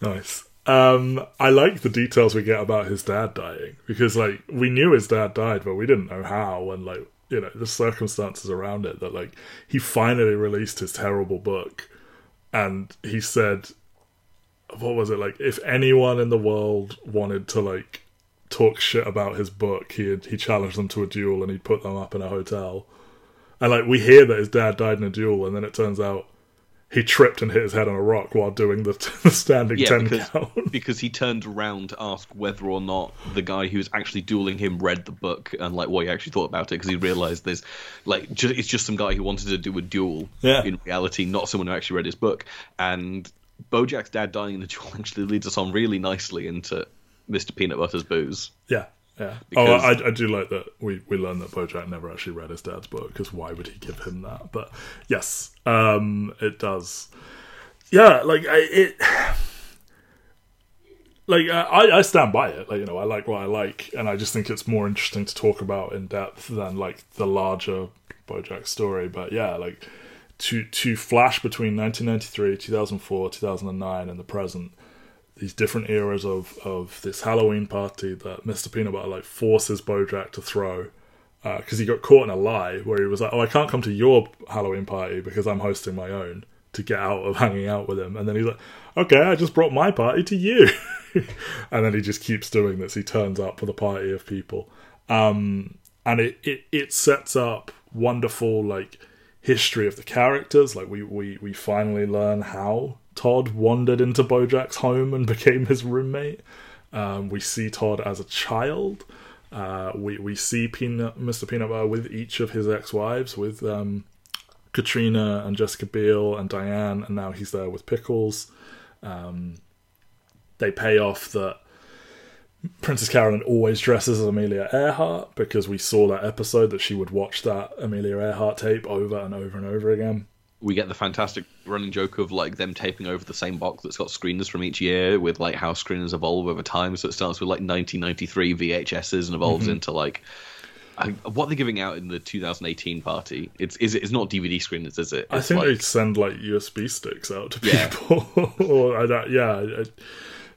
Nice. Um, I like the details we get about his dad dying because, like, we knew his dad died, but we didn't know how, and like, you know, the circumstances around it. That like he finally released his terrible book, and he said, "What was it like? If anyone in the world wanted to like talk shit about his book, he he challenged them to a duel and he'd put them up in a hotel. And like we hear that his dad died in a duel, and then it turns out he tripped and hit his head on a rock while doing the, the standing Yeah, ten because, count. because he turned around to ask whether or not the guy who was actually dueling him read the book and like what he actually thought about it because he realized there's like it's just some guy who wanted to do a duel Yeah. in reality, not someone who actually read his book. And Bojack's dad dying in the duel actually leads us on really nicely into Mr. Peanut Butter's Boos. Yeah, yeah. Because- oh, I, I do like that. We we learned that BoJack never actually read his dad's book because why would he give him that? But yes, um, it does. Yeah, like I, it. Like I, I stand by it. Like you know, I like what I like, and I just think it's more interesting to talk about in depth than like the larger BoJack story. But yeah, like to to flash between 1993, 2004, 2009, and the present these different eras of of this Halloween party that Mr. Peanut Butter like forces Bojack to throw because he got caught in a lie where he was like, "Oh, I can't come to your Halloween party because I'm hosting my own." To get out of hanging out with him, and then he's like, "Okay, I just brought my party to you," and then he just keeps doing this. He turns up for the party of people, um, and it, it it sets up wonderful like history of the characters. Like we we we finally learn how Todd wandered into Bojack's home and became his roommate. Um, we see Todd as a child. Uh, we we see Peanut, Mr. Peanut Butter with each of his ex-wives, with um, Katrina and Jessica Biel and Diane, and now he's there with Pickles. Um, they pay off that Princess Carolyn always dresses as Amelia Earhart because we saw that episode that she would watch that Amelia Earhart tape over and over and over again. we get the fantastic running joke of like them taping over the same box that's got screeners from each year with like how screeners evolve over time. So it starts with like 1993 VHSs and evolves into like I, what they're giving out in the 2018 party. It's is it, it's not DVD screeners, is it? I think like, they send like USB sticks out to Yeah. people. or yeah,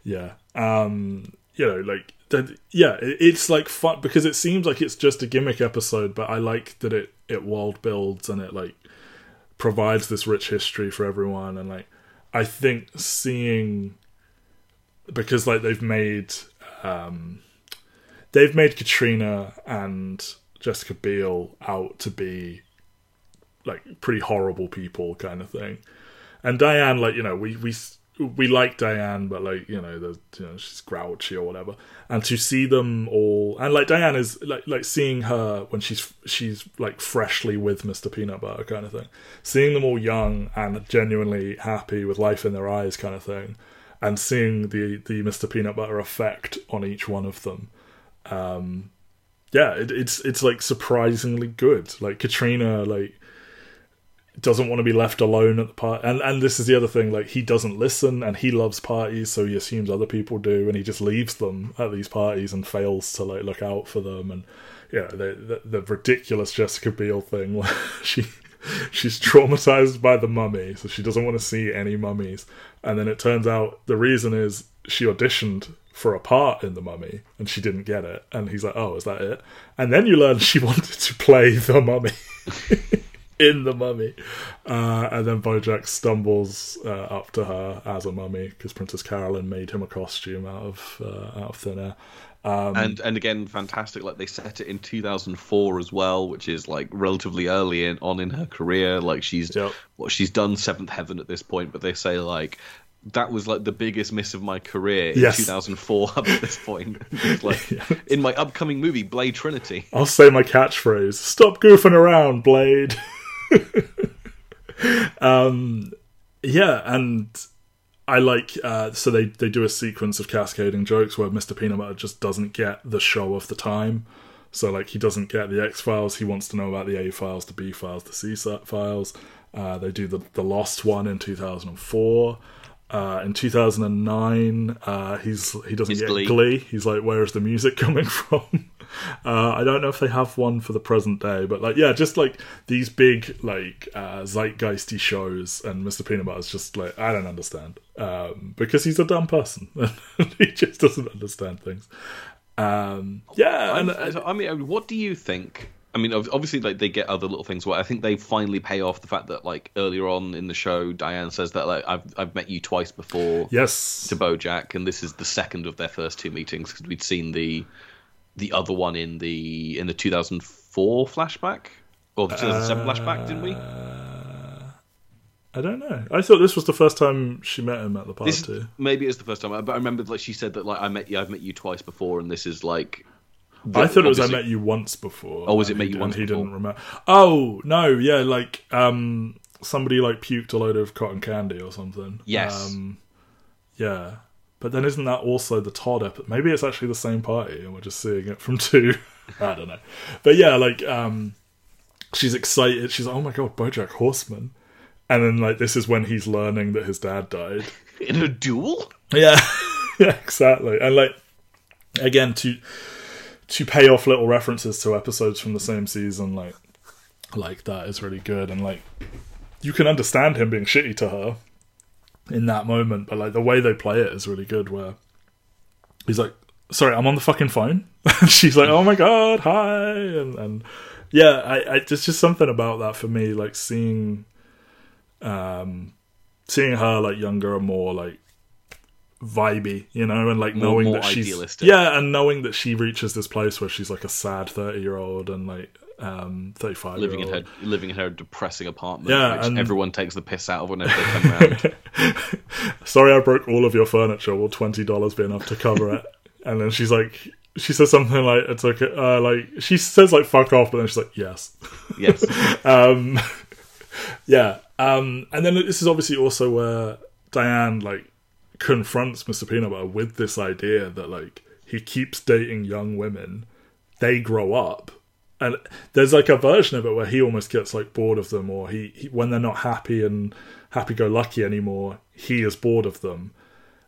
yeah. Um, you know, like that. Yeah, it, it's like fun because it seems like it's just a gimmick episode, but I like that it it world builds and it like provides this rich history for everyone. And like, I think seeing because like they've made um they've made Katrina and Jessica Biel out to be like pretty horrible people kind of thing. And Diane, like you know, we we we like Diane, but like you know, you know she's grouchy or whatever. And to see them all, and like Diane is like like seeing her when she's she's like freshly with Mister Peanut Butter kind of thing. Seeing them all young and genuinely happy with life in their eyes kind of thing, and seeing the the Mister Peanut Butter effect on each one of them. Um, yeah, it, it's it's like surprisingly good. Like Katrina, like doesn't want to be left alone at the party, and and this is the other thing. Like he doesn't listen, and he loves parties, so he assumes other people do, and he just leaves them at these parties and fails to like look out for them. And yeah, the the, the ridiculous Jessica Biel thing where she. She's traumatized by the mummy, so she doesn't want to see any mummies. And then it turns out the reason is she auditioned for a part in the mummy and she didn't get it. And he's like, "Oh, is that it?" And then you learn she wanted to play the mummy in the mummy. Uh, and then Bojack stumbles uh, up to her as a mummy because Princess Carolyn made him a costume out of uh, out of thin air. Um, and and again, fantastic. Like they set it in 2004 as well, which is like relatively early in, on in her career. Like she's Yep. well, she's done Seventh Heaven at this point, but they say like that was like the biggest miss of my career in Yes. 2004 up at this point. Like in my upcoming movie Blade Trinity. I'll say my catchphrase: "Stop goofing around, Blade." um, yeah, and I like uh, so they they do a sequence of cascading jokes where Mr. Peanut Butter just doesn't get the show of the time. So like he doesn't get the X Files, he wants to know about the A Files, the B Files, the C Files. Uh, they do the the Lost one in two thousand and four. Uh, in 2009, uh, he's he doesn't His get Glee. Glee. He's like, where's the music coming from? Uh, I don't know if they have one for the present day, but like, yeah, just like these big like uh, zeitgeisty shows, and Mr. Peanut Butter's just like, I don't understand um, because he's a dumb person. he just doesn't understand things. Um, yeah, and I mean, what do you think? I mean, obviously, like they get other little things. Where I think they finally pay off the fact that, like earlier on in the show, Diane says that like I've I've met you twice before Yes. to BoJack, and this is the second of their first two meetings because we'd seen the the other one in the in the 2004 flashback or the 2007 flashback, didn't we? Uh, I don't know. I thought this was the first time she met him at the This party. maybe it's the first time, but I remember like she said that like I met you, I've met you twice before, and this is like. I thought it was I met you once before. Oh, was it met you once and He before? didn't remember. Oh no, yeah, like um, somebody like puked a load of cotton candy or something. Yes. Um, yeah, but then isn't that also the Todd episode? Maybe it's actually the same party, and we're just seeing it from two. I don't know, but yeah, like um, she's excited. She's like, "Oh my god, BoJack Horseman!" And then like this is when he's learning that his dad died. in a duel. Yeah, yeah, exactly. And like again to to pay off little references to episodes from the same season, like like that is really good. And like you can understand him being shitty to her in that moment, but like the way they play it is really good. Where he's like, "Sorry, I'm on the fucking phone." And She's like, "Oh my god, hi," and and yeah, I, I it's just something about that for me, like seeing um seeing her like younger and more like vibey, you know, and like More- knowing more that she's idealistic. yeah, and knowing that she reaches this place where she's like a sad thirty year old and like um thirty five living in her living in her depressing apartment, Yeah, which and- everyone takes the piss out of whenever they come around. Sorry, I broke all of your furniture. Will twenty dollars be enough to cover it? and then she's like. She says something like it's okay, uh, like she says like fuck off, but then she's like yes, yes, um, yeah. Um, and then this is obviously also where Diane like confronts Mr. Peanut Butter with this idea that like he keeps dating young women, they grow up, and there's like a version of it where he almost gets like bored of them, or he, he when they're not happy and happy-go-lucky anymore, he is bored of them.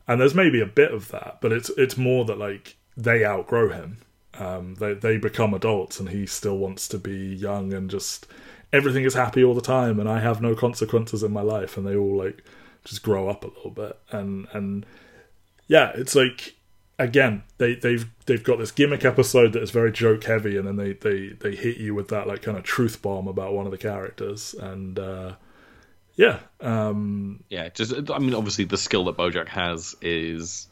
And there's maybe a bit of that, but it's it's more that like they outgrow him. Um, they they become adults, and he still wants to be young and just everything is happy all the time, and I have no consequences in my life, and they all like just grow up a little bit, and and yeah, it's like again they they've they've got this gimmick episode that is very joke heavy, and then they they they hit you with that like kind of truth bomb about one of the characters, and uh, yeah, um, yeah. Just I mean, obviously, the skill that BoJack has is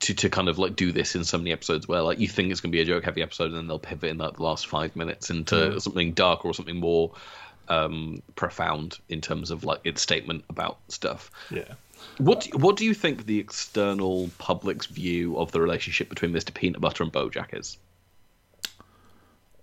to to kind of like do this in so many episodes where like you think it's going to be a joke heavy episode, and then they'll pivot in like the last five minutes into something darker or something more um profound in terms of like its statement about stuff yeah. what do, what do you think the external public's view of the relationship between Mr. Peanut Butter and BoJack is?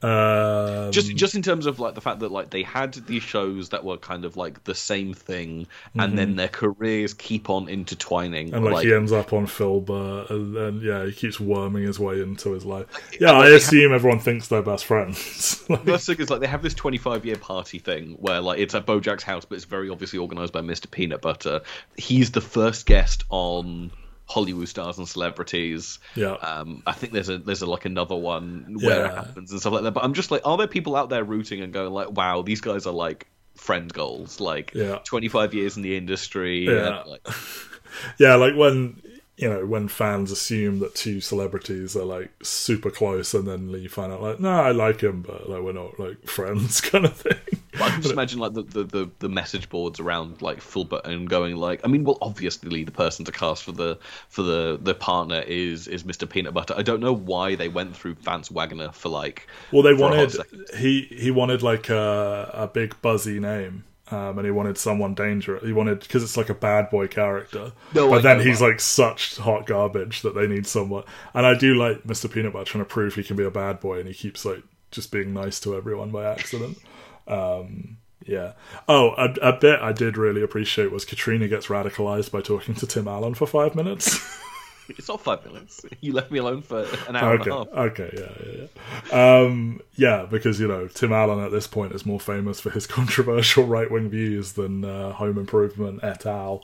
Um, just just in terms of like the fact that like they had these shows that were kind of like the same thing and then their careers keep on intertwining Mm-hmm. and like, like he ends up on Philbert, and then yeah, he keeps worming his way into his life. Yeah, I assume everyone thinks they're best friends. Like, the thing is like they have this 25 year party thing where like it's at Bojack's house but it's very obviously organized by Mr. Peanut Butter he's the first guest on Hollywood stars and celebrities Yeah. um I think there's a there's a, like another one where it happens and stuff like that but I'm just like are there people out there rooting and going like wow these guys are like friend goals like Yeah. 25 years in the industry Yeah. like yeah, like when you know when fans assume that two celebrities are like super close, and then you find out like, no, I like him, but like we're not like friends, kind of thing. I can just imagine like the, the, the, the message boards around like Philbert and going like I mean well obviously the person to cast for the for the the partner is is Mr. Peanut Butter. I don't know why they went through Vance Waggoner for like Well, they for wanted he he wanted like a a big buzzy name. Um, and he wanted someone dangerous. He wanted because it's like a bad boy character, No, but I then he's like such hot garbage that they need someone. And I do like Mr. Peanut Butter trying to prove he can be a bad boy, and he keeps like just being nice to everyone by accident. Um, yeah. Oh, a, a bit I did really appreciate was Katrina gets radicalized by talking to Tim Allen for five minutes. it's not five minutes. You left me alone for an hour okay, and a half. okay, yeah, yeah, yeah. Um, yeah, because you know Tim Allen at this point is more famous for his controversial right wing views than uh, Home Improvement et al.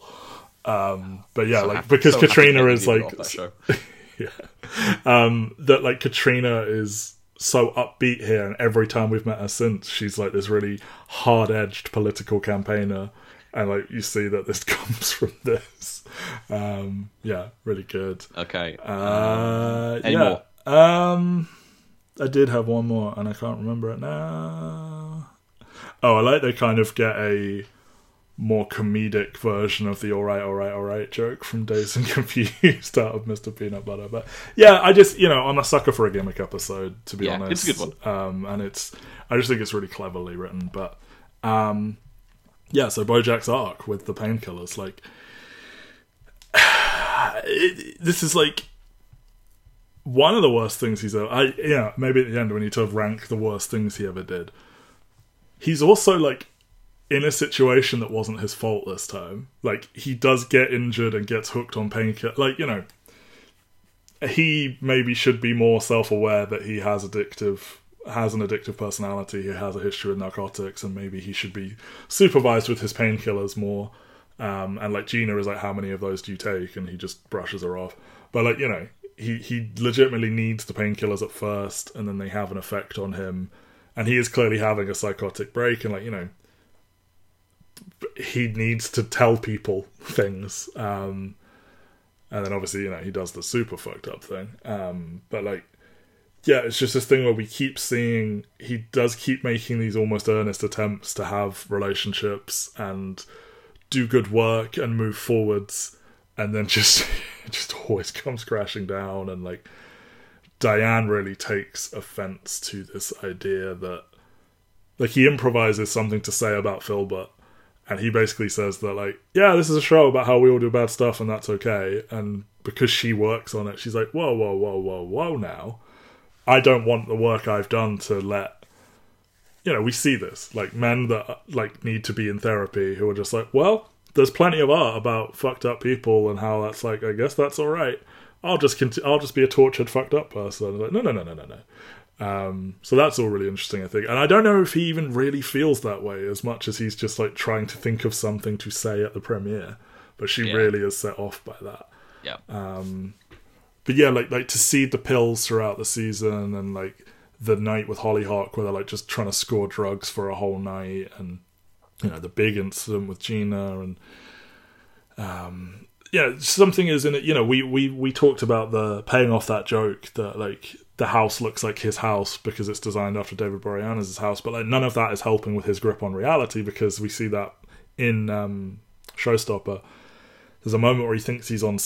Um, but yeah, So like happy- because so Katrina is like yeah, um, that like Katrina is so upbeat here, and every time we've met her since, she's like this really hard edged political campaigner, and like you see that this comes from this. Um, yeah, really good. Okay. Uh, Any yeah. Um, I did have one more, and I can't remember it now. Oh, I like they kind of get a more comedic version of the all right, all right, all right joke from Dazed and Confused out of Mr. Peanut Butter. But yeah, I just, you know, I'm a sucker for a gimmick episode, to be Yeah, honest. it's a good one. Um, and it's, I just think it's really cleverly written. But um, yeah, so Bojack's arc with the painkillers, like, it, this is like one of the worst things he's ever. I yeah, maybe at the end we need to rank the worst things he ever did. He's also like in a situation that wasn't his fault this time. Like he does get injured and gets hooked on painkiller. Like you know, he maybe should be more self-aware that he has addictive has an addictive personality. He has a history with narcotics, and maybe he should be supervised with his painkillers more. Um, and like Gina is like, how many of those do you take? And he just brushes her off. But like you know, he he legitimately needs the painkillers at first, and then they have an effect on him. And he is clearly having a psychotic break, and like you know, he needs to tell people things. Um, and then obviously, you know, he does the super fucked up thing. Um, but like, yeah, it's just this thing where we keep seeing he does keep making these almost earnest attempts to have relationships and do good work and move forwards, and then just just always comes crashing down. And like, Diane really takes offense to this idea that like he improvises something to say about Philbert and he basically says that like yeah this is a show about how we all do bad stuff and that's okay and because she works on it she's like whoa whoa whoa whoa whoa now i don't want the work i've done to let you know we see this like men that like need to be in therapy who are just like well there's plenty of art about fucked up people and how that's like i guess that's all right i'll just conti- i'll just be a tortured fucked up person like no no no no no no um, so that's all really interesting, I think. And I don't know if he even really feels that way as much as he's just like trying to think of something to say at the premiere. But she Yeah. really is set off by that. Yeah. But yeah, like like to see the pills throughout the season and like the night with Hollyhock where they're like just trying to score drugs for a whole night and you know, the big incident with Gina and um yeah, something is in it. You know, we, we, we talked about the paying off that joke that like the house looks like his house because it's designed after David Boreanaz's house, but like none of that is helping with his grip on reality because we see that in um, Showstopper. There's a moment where he thinks he's on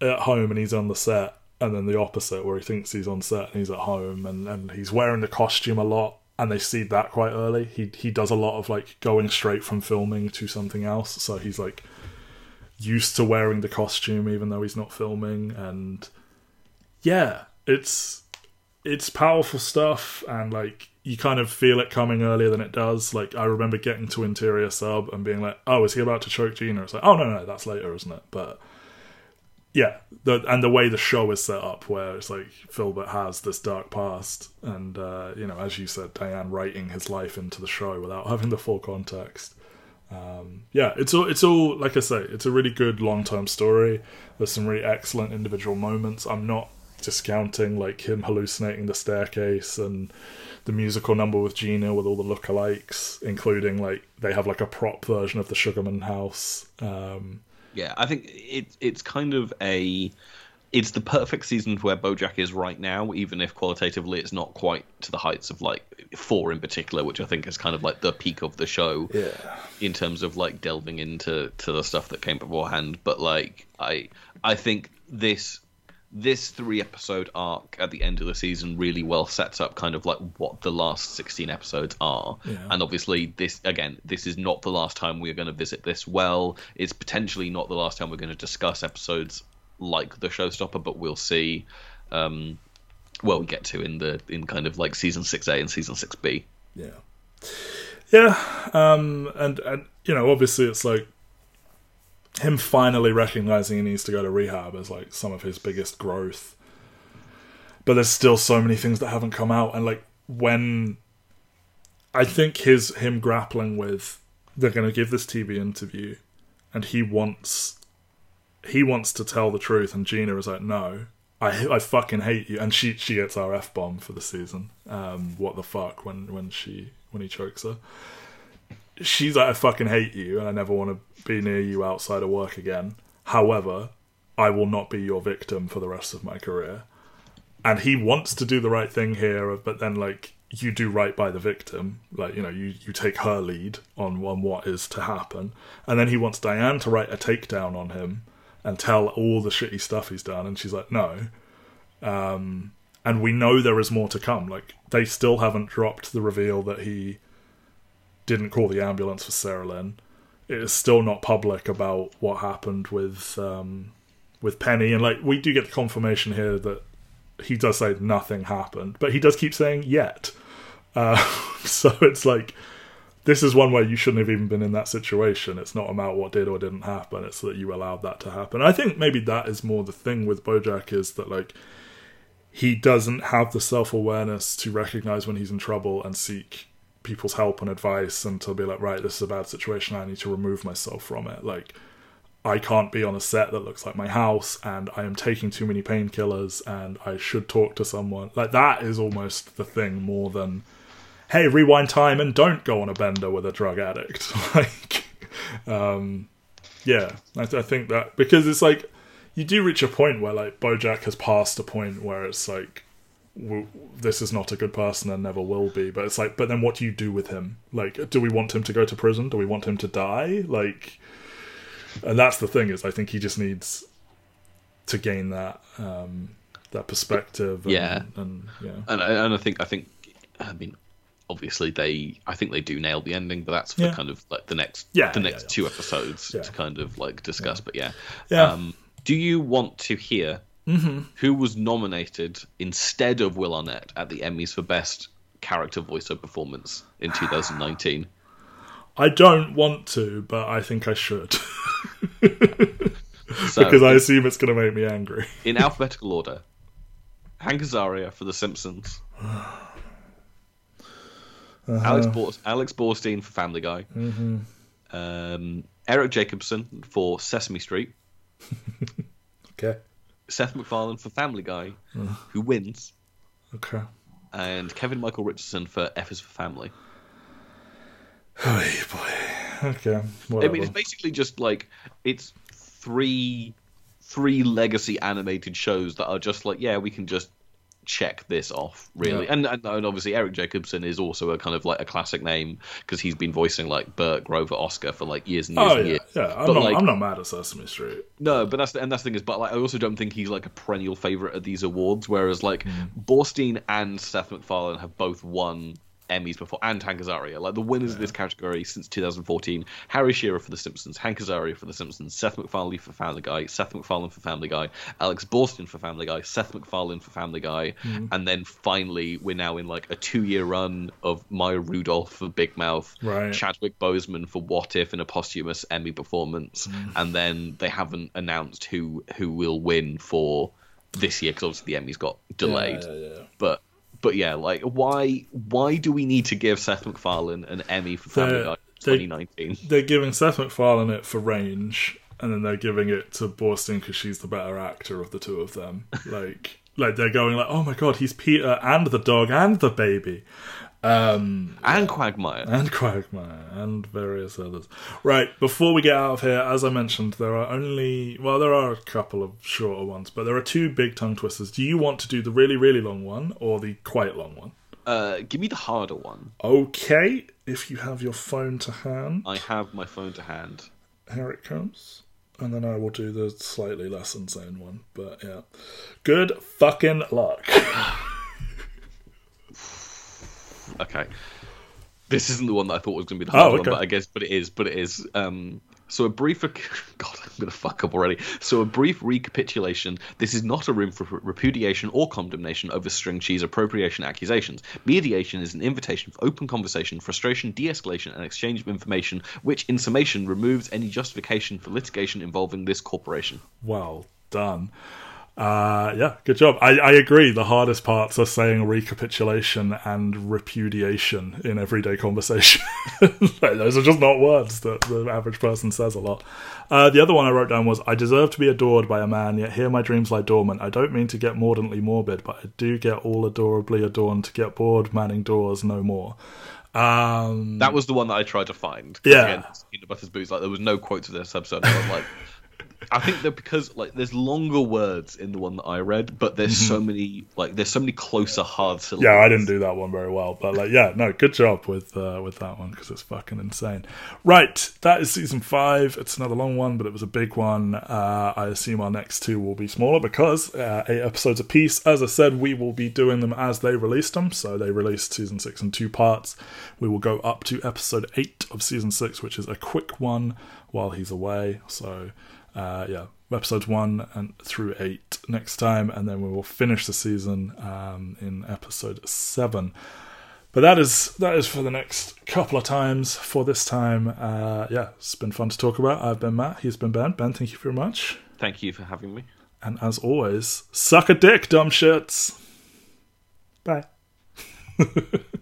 at home and he's on the set, and then the opposite where he thinks he's on set and he's at home and, and he's wearing the costume a lot. And they see that quite early. He he does a lot of like going straight from filming to something else. So he's like used to wearing the costume even though he's not filming and yeah it's it's powerful stuff and like you kind of feel it coming earlier than it does like i remember getting to interior sub and being like oh is he about to choke gina it's like oh no no that's later isn't it but yeah the, and the way the show is set up where it's like Philbert has this dark past and uh, you know as you said diane writing his life into the show without having the full context yeah, it's all it's all like I say, it's a really good long term story. There's some really excellent individual moments. I'm not discounting like him hallucinating the staircase and the musical number with Gina with all the lookalikes, including like they have like a prop version of the Sugarman house. Um, Yeah, I think it, it's kind of a. It's the perfect season where Bojack is right now, even if qualitatively it's not quite to the heights of like four in particular, which I think is kind of like the peak of the show yeah, in terms of like delving into to the stuff that came beforehand. But like I I think this this three episode arc at the end of the season really well sets up kind of like what the last 16 episodes are Yeah. and obviously this again this is not the last time we're going to visit this well it's potentially not the last time we're going to discuss episodes like the showstopper but we'll see um well we get to in the in kind of like season 6a and season 6b yeah, yeah. Um, and and you know, obviously, it's like him finally recognizing he needs to go to rehab is like some of his biggest growth. But there's still so many things that haven't come out, and like when I think his him grappling with they're going to give this TV interview, and he wants he wants to tell the truth, and Gina is like, no. I, I fucking hate you, and she she gets our f bomb for the season. Um, what the fuck when when she when he chokes her she's like, I fucking hate you and I never want to be near you outside of work again. However, I will not be your victim for the rest of my career. and he wants to do the right thing here, but then like you do right by the victim, like you know you you take her lead on on what is to happen, and then he wants Diane to write a takedown on him and tell all the shitty stuff he's done, and she's like no. Um, and we know there is more to come. Like they still haven't dropped the reveal that he didn't call the ambulance for Sarah Lynn. It is still not public about what happened with um, with Penny, and like we do get the confirmation here that he does say nothing happened, but he does keep saying yet. Uh, so it's like this is one where you shouldn't have even been in that situation. It's not about what did or didn't happen. It's that you allowed that to happen. I think maybe that is more the thing with BoJack is that like he doesn't have the self awareness to recognize when he's in trouble and seek people's help and advice and to be like, right, this is a bad situation. I need to remove myself from it. Like I can't be on a set that looks like my house and I am taking too many painkillers and I should talk to someone. Like that is almost the thing more than hey, rewind time and don't go on a bender with a drug addict. like um yeah, I, th- I think that because it's like you do reach a point where like Bojack has passed a point where it's like this is not a good person and never will be. But it's like, but then what do you do with him? Like, do we want him to go to prison? Do we want him to die? Like, and that's the thing is I think he just needs to gain that um, that perspective. And, Yeah. and yeah, and I- and I think I think I mean obviously they I think they do nail the ending, but that's for Yeah. kind of like the next Yeah, the next yeah. two episodes Yeah. to kind of like discuss. But yeah, Yeah. Um, do you want to hear Mm-hmm. who was nominated instead of Will Arnett at the Emmys for Best Character Voiceover Performance in 2019? I don't want to, but I think I should So, because I assume it's going to make me angry. in alphabetical order, Hank Azaria for The Simpsons. Uh-huh. Alex, Bor- Alex Borstein for Family Guy. Mm-hmm. Um, Eric Jacobson for Sesame Street. Okay, Seth MacFarlane for Family Guy, Mm. who wins, okay. and Kevin Michael Richardson for F is for Family. Oh boy. Okay. I mean, it's basically just like it's three three legacy animated shows that are just like, yeah, we can just check this off, really. Yeah. And, and and obviously Eric Jacobson is also a kind of like a classic name because he's been voicing like Bert, Grover, Oscar for like years and years oh and yeah, years. yeah. I'm But, not. like- I'm not mad at Sesame Street. No, but that's the, and that's the thing is, but like I also don't think he's like a perennial favorite at these awards. Whereas like Mm. Borstein and Seth MacFarlane have both won Emmys before, and Hank Azaria. Like the winners of this category since 2014: Harry Shearer for The Simpsons, Hank Azaria for The Simpsons, Seth MacFarlane for Family Guy, Seth MacFarlane for Family Guy, Alex Borstein for Family Guy, Seth MacFarlane for Family Guy, Mm. and then finally we're now in like a two-year run of Maya Rudolph for Big Mouth, Right. Chadwick Boseman for What If in a posthumous Emmy performance, Mm. and then they haven't announced who who will win for this year because obviously the Emmys got delayed. Yeah, yeah, yeah. But but yeah, like why why do we need to give Seth MacFarlane an Emmy for Family They're- Guy 2019? They're giving Seth MacFarlane it for range, and then they're giving it to Borstein because she's the better actor of the two of them. Like, like they're going like, oh my god, he's Peter and the dog and the baby. Um, And Quagmire. and Quagmire and various others. Right, before we get out of here, as I mentioned, there are only well, there are a couple of shorter ones, but there are two big tongue twisters. Do you want to do the really, really long one or the quite long one? Uh, give me the harder one. Okay, if you have your phone to hand, I have my phone to hand. here it comes. And then I will do the slightly less insane one. But yeah. Good fucking luck. Okay. This isn't the one that I thought was going to be the Oh, hard okay. one, but I guess, but it is, but it is. Um, so a brief, God, I'm going to fuck up already. So a brief recapitulation. This is not a room for repudiation or condemnation over string cheese appropriation accusations. Mediation is an invitation for open conversation, frustration, de-escalation, and exchange of information, which, in summation, removes any justification for litigation involving this corporation. well done. Uh, yeah, good job. I, I agree. The hardest parts are saying recapitulation and repudiation in everyday conversation. like, those are just not words that the average person says a lot. Uh, the other one I wrote down was I deserve to be adored by a man, yet here my dreams lie dormant. I don't mean to get mordantly morbid, but I do get all adorably adorned to get bored manning doors no more. Um, That was the one that I tried to find. Yeah. Again, peanut butter's Boos. Like there was no quotes of this episode. I was like, I think that because like there's longer words in the one that I read, but there's so many like there's so many closer hard syllables. Yeah, I didn't do that one very well, but like, yeah, no, good job with uh, with that one because it's fucking insane. Right, that is season five. It's another long one, but it was a big one. Uh, I assume our next two will be smaller because uh, eight episodes apiece. As I said, we will be doing them as they released them. So they released season six in two parts. We will go up to episode eight of season six, which is a quick one while he's away. So uh, yeah, episodes one and through eight next time, and then we will finish the season um, in episode seven. But that is that is for the next couple of times. For this time, uh, yeah, it's been fun to talk about. I've been Matt. He's been Ben. Ben, thank you very much. Thank you for having me. And as always, suck a dick, dumb shits. Bye.